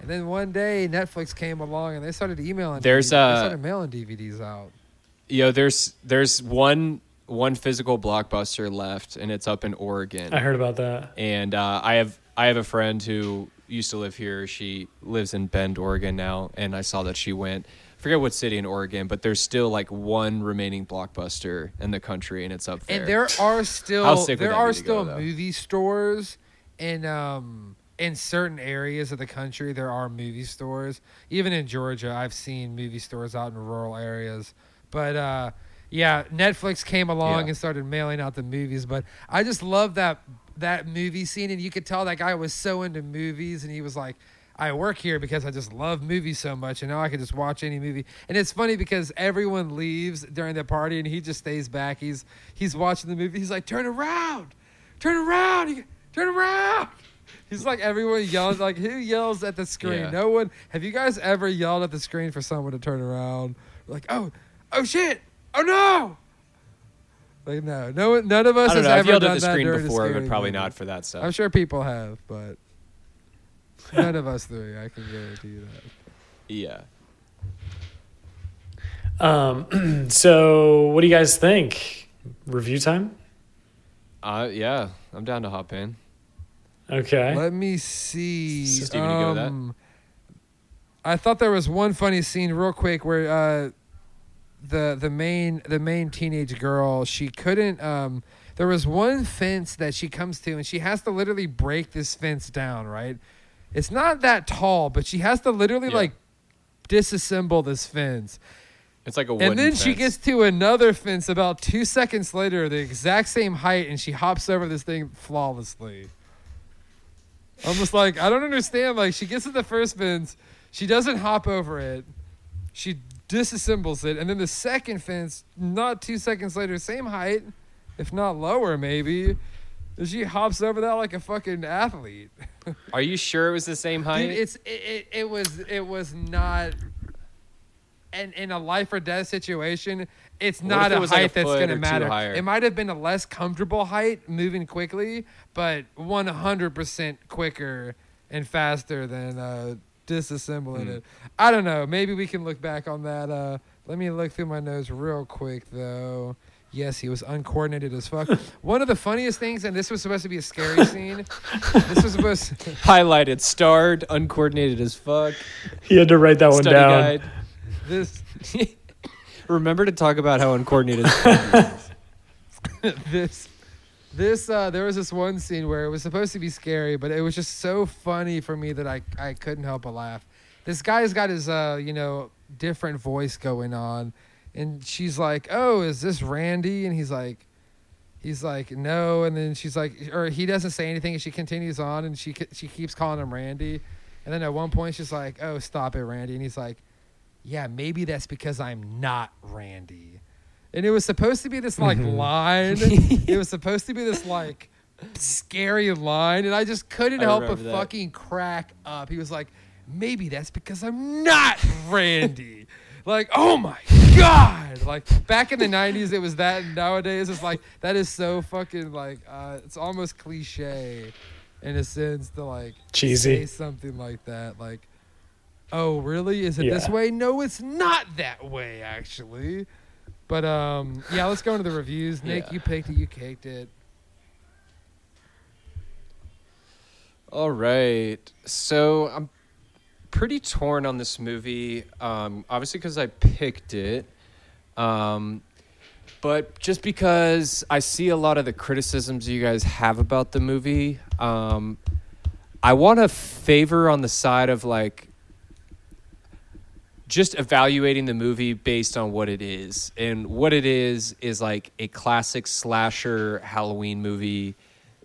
And then one day Netflix came along and they started emailing. There's, DVDs. they uh, started mailing DVDs out. Yo, there's there's one one physical blockbuster left, and it's up in Oregon. I heard about that. and uh, I have I have a friend who used to live here. She lives in Bend, Oregon now, and I saw that she went. I forget what city in Oregon, but there's still like one remaining blockbuster in the country, and it's up there. And there are still How sick would there are still go, movie stores in um in certain areas of the country. There are movie stores. Even in Georgia, I've seen movie stores out in rural areas. But uh yeah, Netflix came along Yeah. and started mailing out the movies. But I just love that that movie scene, and you could tell that guy was so into movies, and he was like. I work here because I just love movies so much, and now I can just watch any movie. And it's funny because everyone leaves during the party, and he just stays back. He's he's watching the movie. He's like, "Turn around, turn around, turn around." He's like everyone yells. Like who yells at the screen? Yeah. No one. Have you guys ever yelled at the screen for someone to turn around? Like, oh, oh shit, oh no. Like no, no, one- none of us I don't has know. I've ever yelled done at the that screen during a before, but scary probably movie. not for that stuff. I'm sure people have, but none of us three. I can guarantee you that. yeah. Um, so what do you guys think? Review time? Uh, yeah, I'm down to hop in. Okay. Let me see. Steven, you go with that? Um, I thought there was one funny scene, real quick, where uh, the the main the main teenage girl she couldn't. Um, there was one fence that she comes to, and she has to literally break this fence down. Right, it's not that tall, but she has to literally Yeah. like disassemble this fence. It's like a And then she gets to another fence about two seconds later, the exact same height, and she hops over this thing flawlessly. Almost like I don't understand. Like she gets to the first fence, she doesn't hop over it, she disassembles it, and then the second fence, not two seconds later, same height, if not lower, maybe. and She hops over that like a fucking athlete. Are you sure it was the same height? Dude, it's it, it, it was it was not and in a life or death situation, it's What not if it a was like a height that's foot gonna two matter. higher? It might have been a less comfortable height moving quickly, but one hundred percent quicker and faster than uh, disassembling Hmm. it. I don't know. Maybe we can look back on that. Uh, let me look through my notes real quick though. Yes, he was uncoordinated as fuck. One of the funniest things, and this was supposed to be a scary scene. This was supposed. Highlighted, starred, uncoordinated as fuck. He had to write that one Study down. guide. This Remember to talk about how uncoordinated. as is. this this uh there was this one scene where it was supposed to be scary but it was just so funny for me that i i couldn't help but laugh. This guy's got his uh you know different voice going on and she's like oh is this randy? And he's like he's like no. And then she's like or he doesn't say anything and she continues on and she she keeps calling him randy. And then at one point she's like oh stop it randy. And he's like yeah maybe that's because i'm not randy and it was supposed to be this like line. It was supposed to be this like scary line and i just couldn't I help but that. fucking crack up. He was like maybe that's because i'm not randy. Like oh my god. Like back in the 90s it was that. And nowadays it's like that is so fucking like uh it's almost cliche in a sense to like Cheesy. say something like that. Like oh really? Is it this way? No it's not that way actually but um yeah let's go into the reviews nick Yeah. you picked it you caked it All right. So I'm pretty torn on this movie. Um, obviously, because I picked it. Um, but just because I see a lot of the criticisms you guys have about the movie, um, I want to favor on the side of like just evaluating the movie based on what it is. And what it is is like a classic slasher Halloween movie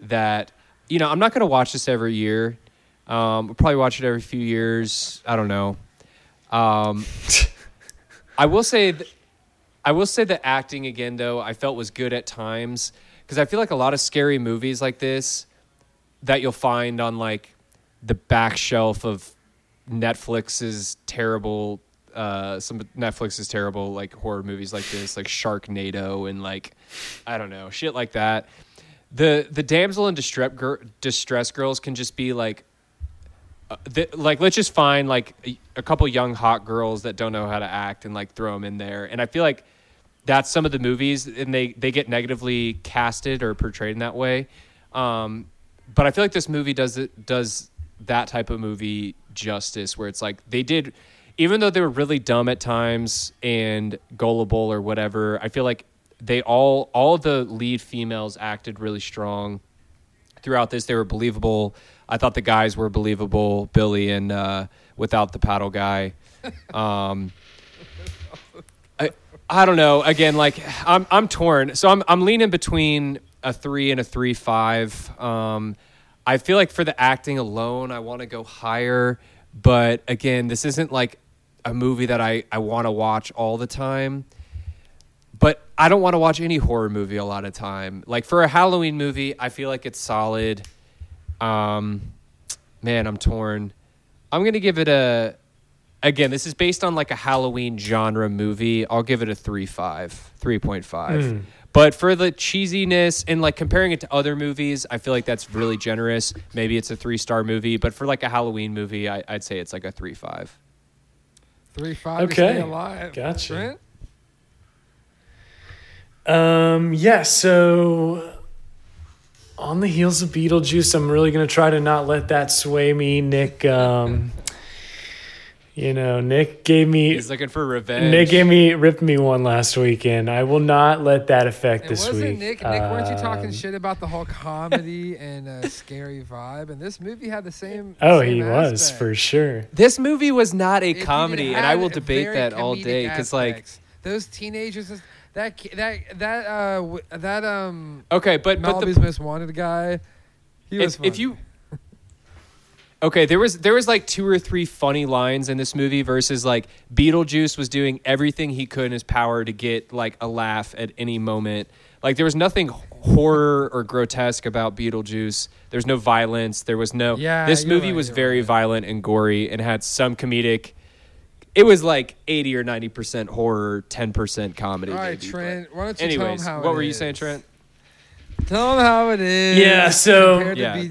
that, you know, I'm not going to watch this every year. Um, I'll probably watch it every few years. I don't know. Um, I will say, th- I will say the acting again though I felt was good at times because I feel like a lot of scary movies like this that you'll find on like the back shelf of Netflix's terrible uh some of Netflix's terrible like horror movies like this like Sharknado and like I don't know shit like that. The the damsel in distress gir- distress girls can just be like uh, the, like let's just find like a, a couple young hot girls that don't know how to act and like throw them in there. And I feel like that's some of the movies and they they get negatively casted or portrayed in that way. Um but I feel like this movie does it does that type of movie justice where it's like they did even though they were really dumb at times and gullible or whatever I feel like they all all the lead females acted really strong throughout this they were believable I thought the guys were believable Billy and uh without the paddle guy um I, I don't know. Again, like I'm I'm torn. So I'm I'm leaning between a three and a three five. Um, I feel like for the acting alone, I want to go higher. But again, this isn't like a movie that I I want to watch all the time. But I don't want to watch any horror movie a lot of time. Like for a Halloween movie, I feel like it's solid. Um, man, I'm torn. I'm gonna give it a again, this is based on like a Halloween genre movie. I'll give it a 3.5, 3.5. Mm. But for the cheesiness and like comparing it to other movies, I feel like that's really generous. Maybe it's a three star movie, but for like a Halloween movie, I, I'd say it's like a three five. Three five to Okay. stay alive Gotcha. Um, yeah, so on the heels of Beetlejuice, I'm really going to try to not let that sway me. Nick, um, you know, Nick gave me. He's looking for revenge. Nick gave me ripped me one last weekend. I will not let that affect It this wasn't week. Nick. Nick, weren't you talking Um, shit about the whole comedy and uh, scary vibe? And this movie had the same. Oh, same he was for sure. This movie was not a It- it comedy, and I will debate that all day because like those teenagers, that that that uh that um okay, but but Malibu's the, Most Wanted guy, he was. if, if you okay there was there was like two or three funny lines in this movie versus like beetlejuice was doing everything he could in his power to get like a laugh at any moment like there was nothing horror or grotesque about beetlejuice there's no violence there was no Yeah, this movie right, was very right. violent and gory and had some comedic it was like 80 or 90% horror 10% comedy all right, maybe, Trent, why don't you anyways tell him how what it were you is. saying trent Tell them how it is. Yeah, so- yeah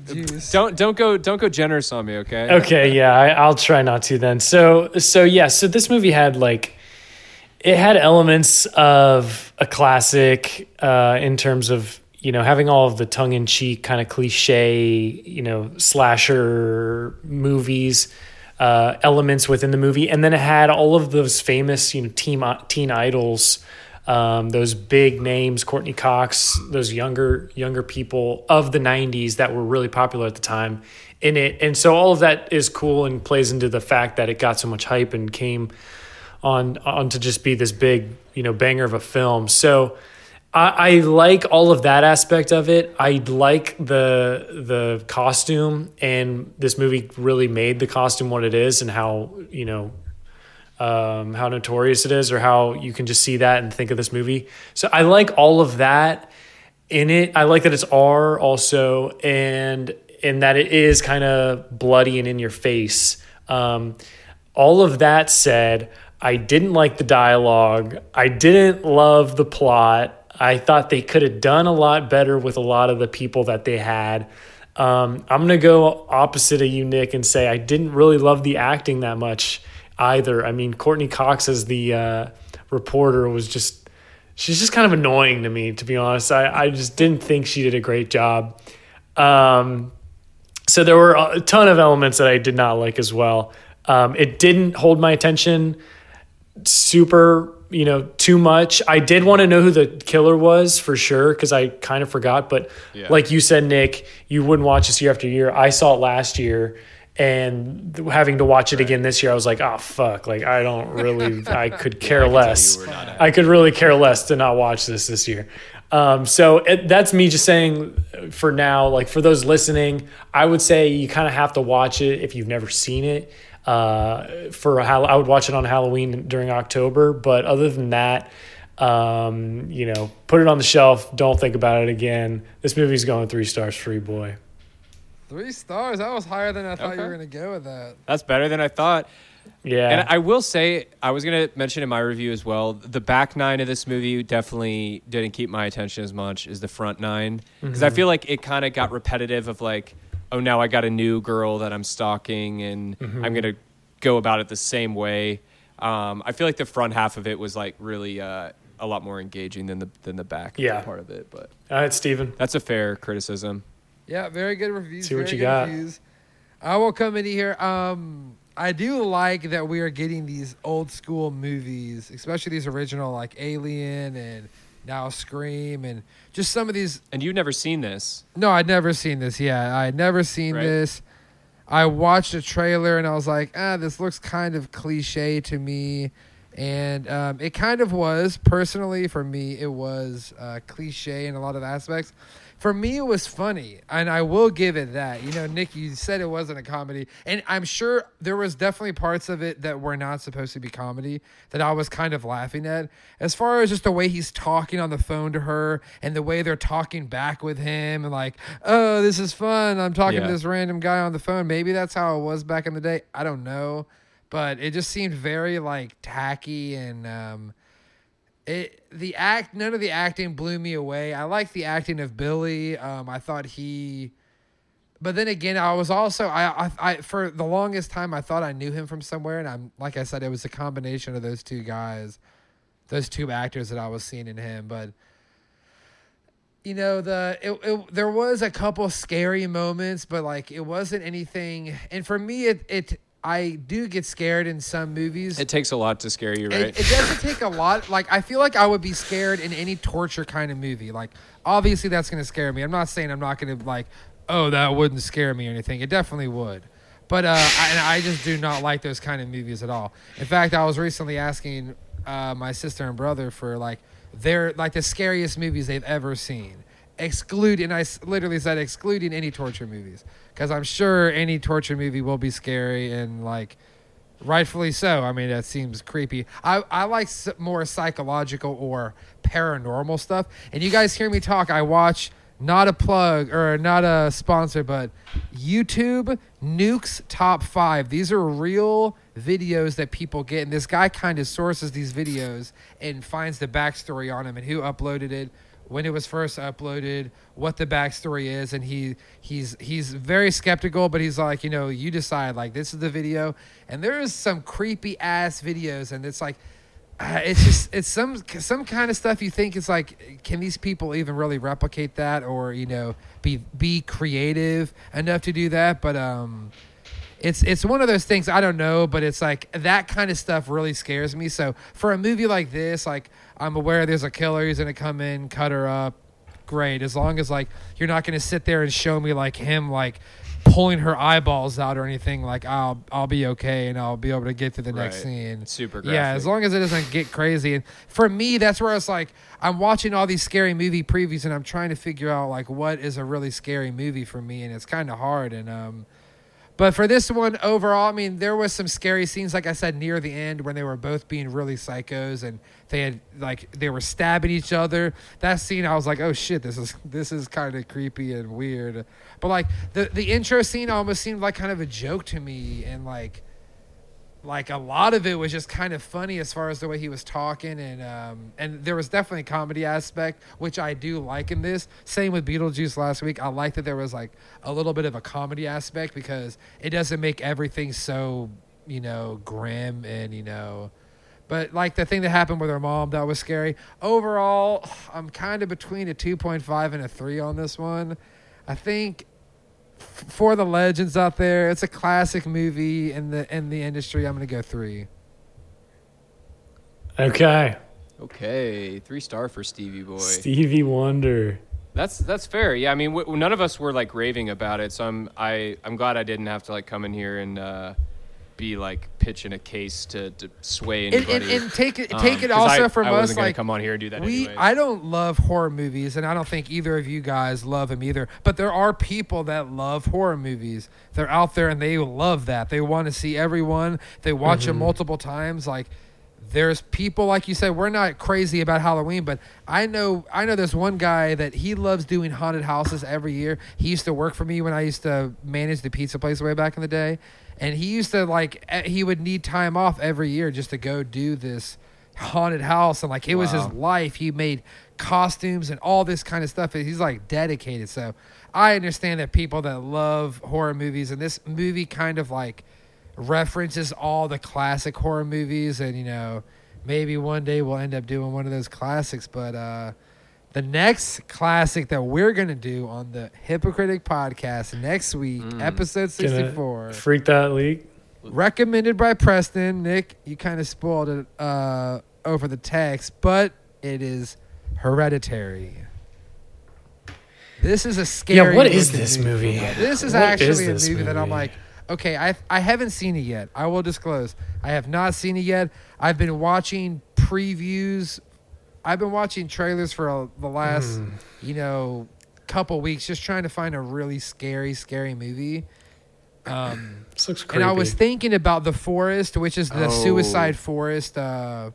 don't don't go don't go generous on me okay Okay, yeah, I, I'll try not to then. So, so yeah, so this movie had like, it had elements of a classic uh, in terms of you know having all of the tongue-in-cheek kind of cliche you know slasher movies uh, elements within the movie and then it had all of those famous you know teen, teen idols um, those big names courteney cox those younger younger people of the 90s that were really popular at the time in it and so all of that is cool and plays into the fact that it got so much hype and came on on to just be this big you know banger of a film. So I, I like all of that aspect of it. I like the the costume, and this movie really made the costume what it is, and how you know um, how notorious it is, or how you can just see that and think of this movie. So I like all of that in it. I like that it's R also, and and that it is kind of bloody and in your face. Um, all of that said, I didn't like the dialogue. I didn't love the plot. I thought they could have done a lot better with a lot of the people that they had. Um, I'm going to go opposite of you, Nick, and say I didn't really love the acting that much either. I mean, Courteney Cox as the uh, reporter was just, she's just kind of annoying to me, to be honest. I, I just didn't think she did a great job. Um, so there were a ton of elements that I did not like as well. Um, it didn't hold my attention super you know too much i did want to know who the killer was for sure because i kind of forgot but yeah. like you said nick you wouldn't watch this year after year i saw it last year and having to watch it right. again this year i was like oh fuck like i don't really i could care yeah, I less i could really care less to not watch this this year um, so it, that's me just saying for now like for those listening i would say you kind of have to watch it if you've never seen it uh, for how I would watch it on Halloween during October. But other than that, um, you know, put it on the shelf. Don't think about it again. This movie's going three stars free, boy. Three stars. That was higher than I thought okay. you were going to go with that. That's better than I thought. Yeah. And I will say, I was going to mention in my review as well, the back nine of this movie definitely didn't keep my attention as much as the front nine. Because mm-hmm. I feel like it kind of got repetitive of like, oh, now I got a new girl that I'm stalking and mm-hmm. I'm going to go about it the same way. Um, I feel like the front half of it was like really uh, a lot more engaging than the than the back yeah. part of it. But all right, Steven. That's a fair criticism. Yeah, very good reviews. See what you got. Reviews. I will come in here. Um, I do like that we are getting these old school movies, especially these original like Alien and now Scream and just some of these. And you've never seen this? No, I'd never seen this. Yeah, I'd never seen right. this. I watched a trailer and I was like, ah, this looks kind of cliche to me. And um, it kind of was. Personally, for me, it was uh, cliche in a lot of aspects for me it was funny and i will give it that. You know nick you said it wasn't a comedy and i'm sure there was definitely parts of it that were not supposed to be comedy that i was kind of laughing at. As far as just the way he's talking on the phone to her and the way they're talking back with him and like oh this is fun. I'm talking yeah. to this random guy on the phone. Maybe that's how it was back in the day. I don't know. But it just seemed very like tacky and um it the act none of the acting blew me away. I like the acting of Billy. Um, I thought he, but then again, I was also I, I I for the longest time I thought I knew him from somewhere, and I'm like I said, it was a combination of those two guys, those two actors that I was seeing in him, but. You know the it, it there was a couple scary moments, but like it wasn't anything. And for me, it it I do get scared in some movies. It takes a lot to scare you, right? It, it, doesn't take a lot. Like I feel like I would be scared in any torture kind of movie. Like obviously that's going to scare me. I'm not saying I'm not going to like, oh, that wouldn't scare me or anything. It definitely would. But uh, I, I just do not like those kind of movies at all. In fact, I was recently asking uh, my sister and brother for like their like the scariest movies they've ever seen excluding I literally said excluding any torture movies because I'm sure any torture movie will be scary and like rightfully so. I mean that seems creepy. I I like more psychological or paranormal stuff. And you guys hear me talk. I watch not a plug or not a sponsor, but YouTube Nukes Top Five. These are real videos that people get, and this guy kind of sources these videos and finds the backstory on them and who uploaded it when it was first uploaded, what the backstory is, and he he's he's very skeptical, but he's like, you know, you decide. Like this is the video, and there is some creepy ass videos, and it's like. uh, it's just it's some some kind of stuff you think it's like can these people even really replicate that or you know be be creative enough to do that but um it's it's one of those things I don't know but it's like that kind of stuff really scares me so for a movie like this like I'm aware there's a killer who's gonna come in cut her up great as long as like you're not gonna sit there and show me like him like pulling her eyeballs out or anything like I'll I'll be okay and I'll be able to get to the next Right. scene Super yeah, as long as it doesn't get crazy. And for me, that's where it's like I'm watching all these scary movie previews and I'm trying to figure out like what is a really scary movie for me, and it's kind of hard. And um, but for this one overall, I mean, there was some scary scenes, like I said, near the end when they were both being really psychos and they had like they were stabbing each other. That scene, I was like, oh shit, this is this is kind of creepy and weird. But like the the intro scene almost seemed like kind of a joke to me, and like like a lot of it was just kind of funny as far as the way he was talking and um and there was definitely a comedy aspect which I do like in this. Same with Beetlejuice last week. I like that there was like a little bit of a comedy aspect because it doesn't make everything so you know grim and you know but like the thing that happened with her mom that was scary. Overall I'm kind of between a 2.5 and a 3 on this one. I think for the legends out there, it's a classic movie in the in the industry. I'm gonna go three. Okay. Okay, three star for Stevie Boy. Stevie Wonder. That's that's fair. Yeah, I mean, w- none of us were like raving about it, so I'm I I'm glad I didn't have to like come in here and uh, be like pitching a case to, to sway And, anybody. and, and take it Um, take it 'cause also I, from I us like come on here and do that we anyways. I don't love horror movies and I don't think either of you guys love them either. But there are people that love horror movies. They're out there and they love that. They want to see everyone. They watch them multiple times. Like there's people like you said we're not crazy about Halloween, but I know I know there's one guy that he loves doing haunted houses every year. He used to work for me when I used to manage the pizza place way back in the day, and he used to like he would need time off every year just to go do this haunted house and like it was his life. He made costumes and all this kind of stuff. He's like dedicated. So I understand that people that love horror movies and this movie kind of like references all the classic horror movies and you know maybe one day we'll end up doing one of those classics but uh the next classic that we're gonna do on the hypocritic podcast next week episode 64 Freak that leak. recommended by preston nick you kind of spoiled it uh over the text but it is hereditary this is a scary what is this movie? this is What actually is a this movie, that I'm like, okay, I I haven't seen it yet. I will disclose, I have not seen it yet. I've been watching previews. I've been watching trailers for uh, the last, Hmm. you know, couple weeks, just trying to find a really scary, scary movie. Um, This looks creepy. and I was thinking about the Forest, which is the Oh. Suicide Forest uh,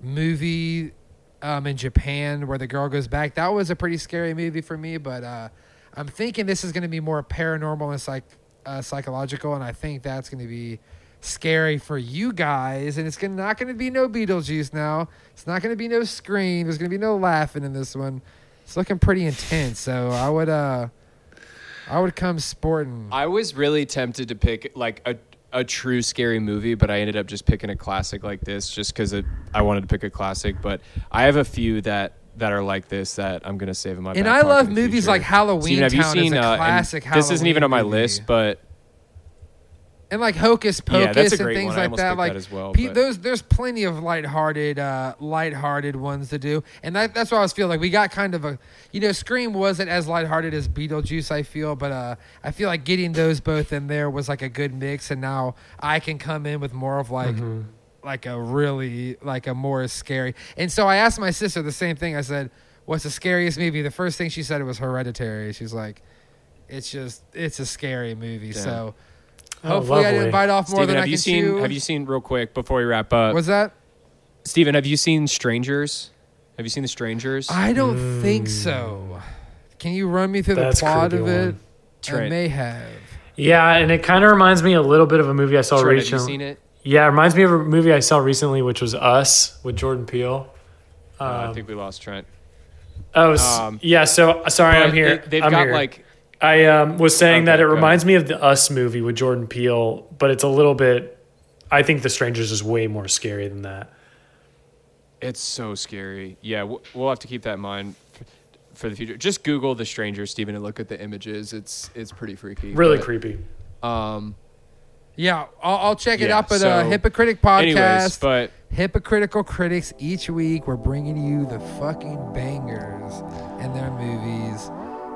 movie um, in Japan, where the girl goes back. That was a pretty scary movie for me, but uh, I'm thinking this is going to be more paranormal and psych uh, psychological, and I think that's going to be scary for you guys. And it's gonna, not going to be no Beetlejuice now. It's not going to be no Scream. There's going to be no laughing in this one. It's looking pretty intense, so I would uh, I would come sporting. I was really tempted to pick like a a true scary movie, but I ended up just picking a classic like this, just because I wanted to pick a classic. But I have a few that that are like this that I'm gonna save in my. And I love movies future. like Halloween Steven, have you Town seen a uh, classic This isn't even on my movie. list, but and like Hocus Pocus Yeah, and things one. Like that. Like that as well, pe- those, there's plenty of lighthearted, uh, lighthearted ones to do, and that, that's why I was feel like we got kind of a, you know, Scream wasn't as lighthearted as Beetlejuice. I feel, but uh, I feel like getting those both in there was like a good mix, and now I can come in with more of like. Mm-hmm. Like a really like a more scary, and so I asked my sister the same thing. I said, "What's the scariest movie?" The first thing she said was Hereditary. She's like, "It's just it's a scary movie." Damn. So Oh, hopefully I didn't bite off more Steven, than have I you can seen? chew. Have you seen real quick before we wrap up? Was that? Steven, have you seen Strangers? Have you seen The Strangers? I don't think so. Can you run me through the plot of it? one. I Trent. may have. Yeah, and it kind of reminds me a little bit of a movie I saw Trent, have you recently. seen it? Yeah, it reminds me of a movie I saw recently, which was Us with Jordan Peele. Uh, I Um, think we lost Trent. oh, um, yeah. So sorry, I'm But here. They, have I'm got here. like I um, was saying Okay, that it go ahead. reminds me of the Us movie with Jordan Peele, but it's a little bit. I think The Strangers is way more scary than that. It's so scary. Yeah, we'll have to keep that in mind for the future. Just Google The Stranger, Stephen, and look at the images. It's it's pretty freaky. Really but, creepy. Um. Yeah, I'll, I'll check it Yeah, up at so- uh, Hypocritic Podcast. Anyways, but Hypocritical Critics each week. We're bringing you the fucking bangers in their movies.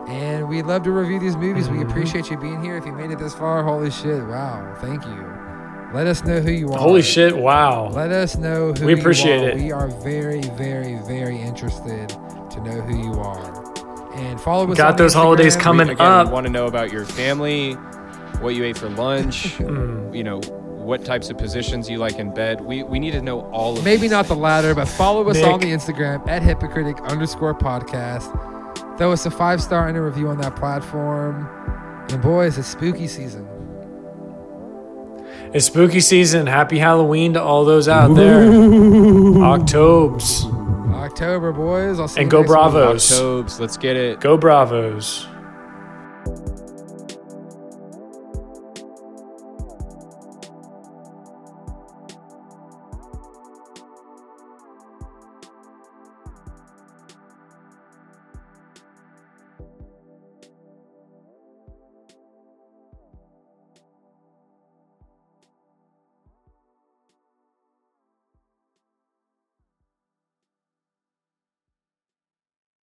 And we love to review these movies. We appreciate you being here. If you made it this far, holy shit. Wow. Thank you. Let us know who you are. Holy shit! Wow. Let us know who We you appreciate are. it. We are very, very, very interested to know who you are. And follow us Got on those Instagram. holidays coming we, again, up. want to know about your family, what you ate for lunch, you know, what types of positions you like in bed. We we need to know all of Maybe these not the latter, but follow us Nick. on the Instagram at hypocritic underscore podcast. Throw us a five star and a review on that platform. And boys, it's spooky season. It's spooky season. Happy Halloween to all those out there. Octobes. October, boys. I'll see And you go next week. Bravos. Octobes, let's get it. Go Bravos.